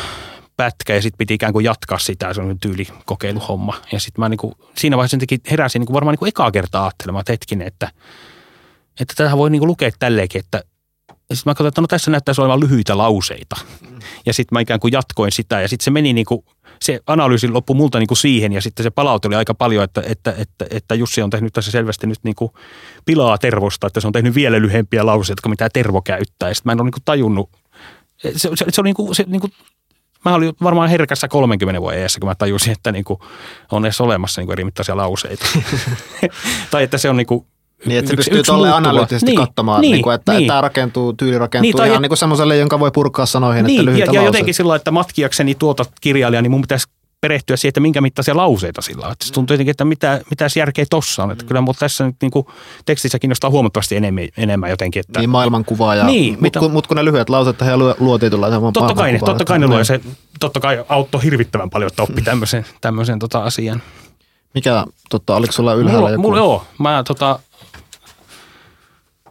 Speaker 2: pätkä ja sitten piti ikään kuin jatkaa sitä, se on tyylikokeiluhomma. Ja sitten mä niin kuin, siinä vaiheessa heräsin niin kuin varmaan niin kuin ekaa kertaa ajattelemaan, että hetkinen, että, että tätä voi niin kuin lukea tälleenkin, että sitten mä katsoin, että no tässä näyttäisi olevan lyhyitä lauseita. Mm. Ja sitten mä ikään kuin jatkoin sitä ja sitten se meni niin kuin, se analyysi loppui multa niin kuin siihen ja sitten se palaute oli aika paljon, että, että, että, että Jussi on tehnyt tässä selvästi nyt niin kuin pilaa tervosta, että se on tehnyt vielä lyhempiä lauseita kuin mitä tervo käyttää. Ja sitten mä en ole niin kuin tajunnut, se, se, se oli niin kuin, se, niin kuin mä olin varmaan herkässä 30 vuoden eessä, kun mä tajusin, että niin kuin on edes olemassa niin kuin eri mittaisia lauseita. tai että se on niin kuin
Speaker 1: niin, että se yksi, pystyy tuolle analyyttisesti niin, katsomaan, niin, niin kuin, että, niin. että tämä rakentuu, tyyli rakentuu niin, ihan ja, niin kuin semmoiselle, jonka voi purkaa sanoihin, niin, että lyhyitä
Speaker 2: ja, ja jotenkin silloin, että matkiakseni tuota kirjailijaa, niin mun pitäisi perehtyä siihen, että minkä mittaisia lauseita sillä on. Että se tuntuu jotenkin, että mitä, mitä järkeä tossa on. Että kyllä mutta tässä nyt niin kuin, tekstissä kiinnostaa huomattavasti enemmän, enemmän jotenkin. Että,
Speaker 1: niin maailmankuvaa ja niin, mutta kun, mut kun ne lyhyet lauseet he luo, luo tietynlaisen
Speaker 2: Totta kai, totta kai ne luo se totta kai auttoi hirvittävän paljon, että oppi tämmöisen, tämmöisen tota asian.
Speaker 1: Mikä, tota, oliko sulla ylhäällä mulla, joku?
Speaker 2: Mulla, joo, mä tota,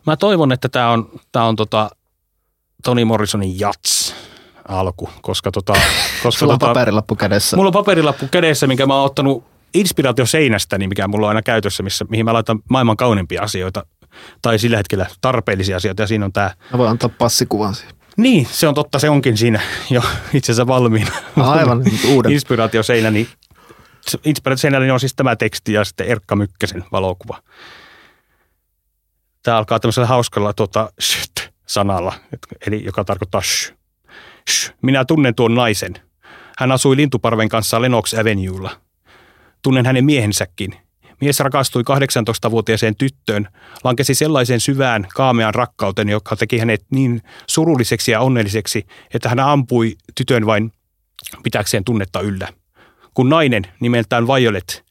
Speaker 2: Mä toivon, että tämä on, tää on tota Toni Morrisonin Jats alku, koska tota... Koska
Speaker 1: Sulla
Speaker 2: tota,
Speaker 1: on paperilappu kädessä.
Speaker 2: Mulla on paperilappu kädessä, minkä mä oon ottanut inspiraatio seinästä, niin mikä mulla on aina käytössä, missä, mihin mä laitan maailman kauniimpia asioita tai sillä hetkellä tarpeellisia asioita ja siinä on tämä.
Speaker 1: Mä voin antaa passikuvan siihen.
Speaker 2: Niin, se on totta, se onkin siinä jo itse asiassa valmiina.
Speaker 1: Aivan, uuden.
Speaker 2: Inspiraatioseinä, niin inspiraatioseinä niin on siis tämä teksti ja sitten Erkka Mykkäsen valokuva. Tämä alkaa tämmöisellä hauskalla tuota, sanalla, eli joka tarkoittaa sh. sh. Minä tunnen tuon naisen. Hän asui lintuparven kanssa Lenox Avenuella. Tunnen hänen miehensäkin. Mies rakastui 18-vuotiaaseen tyttöön, lankesi sellaisen syvään, kaamean rakkauteen, joka teki hänet niin surulliseksi ja onnelliseksi, että hän ampui tytön vain pitäkseen tunnetta yllä. Kun nainen, nimeltään Violet,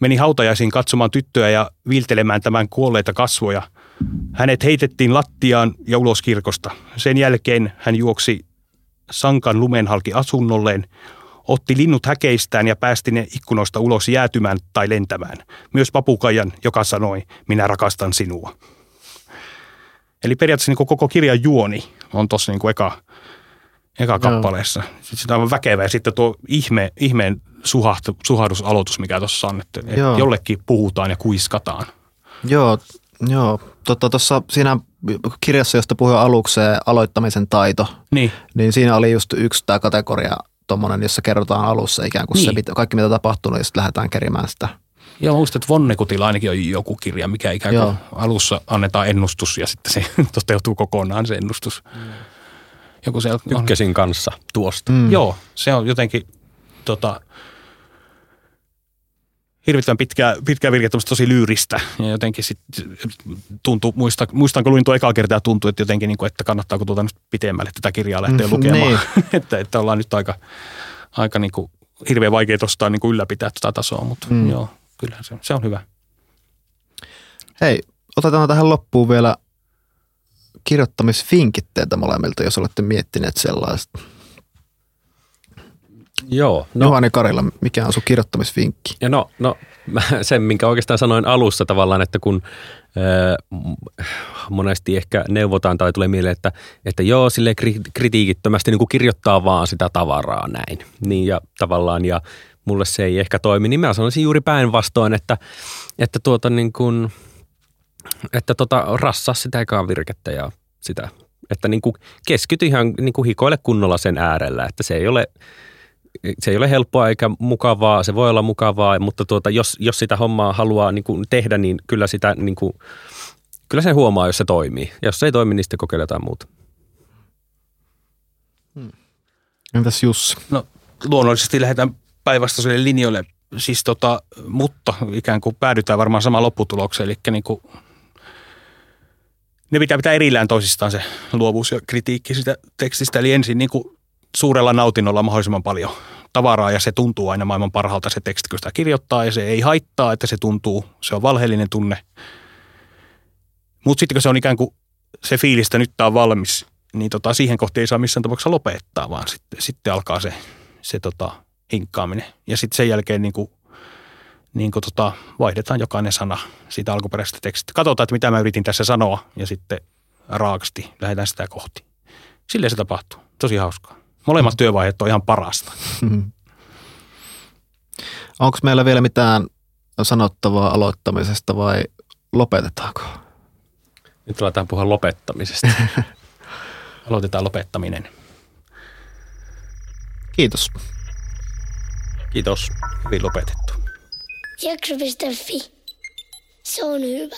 Speaker 2: meni hautajaisiin katsomaan tyttöä ja viiltelemään tämän kuolleita kasvoja. Hänet heitettiin lattiaan ja ulos kirkosta. Sen jälkeen hän juoksi sankan lumenhalki asunnolleen, otti linnut häkeistään ja päästi ne ikkunoista ulos jäätymään tai lentämään. Myös papukajan, joka sanoi, minä rakastan sinua. Eli periaatteessa niin koko kirjan juoni on tuossa niin eka, eka kappaleessa. Sitten sitä on väkevä ja sitten tuo ihme, ihmeen suhahtu, suhahdusaloitus, mikä tuossa on, että, että jollekin puhutaan ja kuiskataan.
Speaker 1: Joo, joo. Tuossa tota, siinä kirjassa, josta puhuin aluksi, aloittamisen taito, niin. niin siinä oli just yksi tämä kategoria tuommoinen, jossa kerrotaan alussa ikään kuin niin. se, kaikki mitä tapahtunut ja sitten lähdetään kerimään sitä.
Speaker 2: Joo, mä muistan, että Vonnekutilla ainakin on joku kirja, mikä ikään kuin Joo. alussa annetaan ennustus ja sitten se toteutuu kokonaan se ennustus. Mm.
Speaker 3: Joku se Tykkäsin kanssa tuosta.
Speaker 2: Mm. Joo, se on jotenkin tota, hirvittävän pitkää, pitkää virkettä, tosi lyyristä. Ja jotenkin sitten tuntuu, muista, muistan kun luin tuo ekaa kertaa, tuntui, että jotenkin, niin kuin, että kannattaako tuota nyt pitemmälle tätä kirjaa lähteä mm, lukemaan. Niin. että, että ollaan nyt aika, aika niin kuin, hirveän vaikea tuosta niin kuin ylläpitää tätä tasoa, mutta mm. joo, kyllä se, se on hyvä.
Speaker 1: Hei, otetaan tähän loppuun vielä kirjoittamisfinkitteitä molemmilta, jos olette miettineet sellaista.
Speaker 3: Joo.
Speaker 1: No, Juhani Karilla, mikä on sun kirjoittamisvinkki?
Speaker 3: Ja no, no sen, minkä oikeastaan sanoin alussa tavallaan, että kun äh, monesti ehkä neuvotaan tai tulee mieleen, että, että joo, sille kritiikittömästi niin kuin kirjoittaa vaan sitä tavaraa näin. Niin ja tavallaan, ja mulle se ei ehkä toimi, niin mä sanoisin juuri päinvastoin, että, että tuota niin kuin, että tota, rassaa sitä ekaa virkettä ja sitä, että niin kuin keskity ihan niin kuin hikoile kunnolla sen äärellä, että se ei ole – se ei ole helppoa eikä mukavaa, se voi olla mukavaa, mutta tuota, jos, jos sitä hommaa haluaa niin kuin tehdä, niin kyllä, sitä, niin kuin, kyllä se huomaa, jos se toimii. Ja jos se ei toimi, niin sitten kokeile jotain muuta.
Speaker 1: Hmm. Entäs Jussi?
Speaker 2: No luonnollisesti lähdetään päinvastaiselle linjoille, siis tota, mutta ikään kuin päädytään varmaan samaan lopputulokseen, eli niin kuin ne pitää pitää erillään toisistaan se luovuus ja kritiikki sitä tekstistä. Eli ensin niin kuin suurella nautinnolla mahdollisimman paljon tavaraa ja se tuntuu aina maailman parhaalta se teksti, kun sitä kirjoittaa ja se ei haittaa, että se tuntuu, se on valheellinen tunne. Mutta sitten kun se on ikään kuin se fiilistä nyt tämä on valmis, niin tota, siihen kohti ei saa missään tapauksessa lopettaa, vaan sitten, sitten alkaa se, se tota, hinkkaaminen. Ja sitten sen jälkeen niin kuin, niin kuin tota, vaihdetaan jokainen sana siitä alkuperäisestä tekstistä. Katsotaan, että mitä mä yritin tässä sanoa ja sitten raakasti lähdetään sitä kohti. Silleen se tapahtuu. Tosi hauskaa. Molemmat työvaiheet on ihan parasta.
Speaker 1: Onko meillä vielä mitään sanottavaa aloittamisesta vai lopetetaanko?
Speaker 3: Nyt aletaan puhua lopettamisesta.
Speaker 2: Aloitetaan lopettaminen.
Speaker 1: Kiitos.
Speaker 2: Kiitos. Hyvin lopetettu.
Speaker 4: Jakso.fi. Se on hyvä.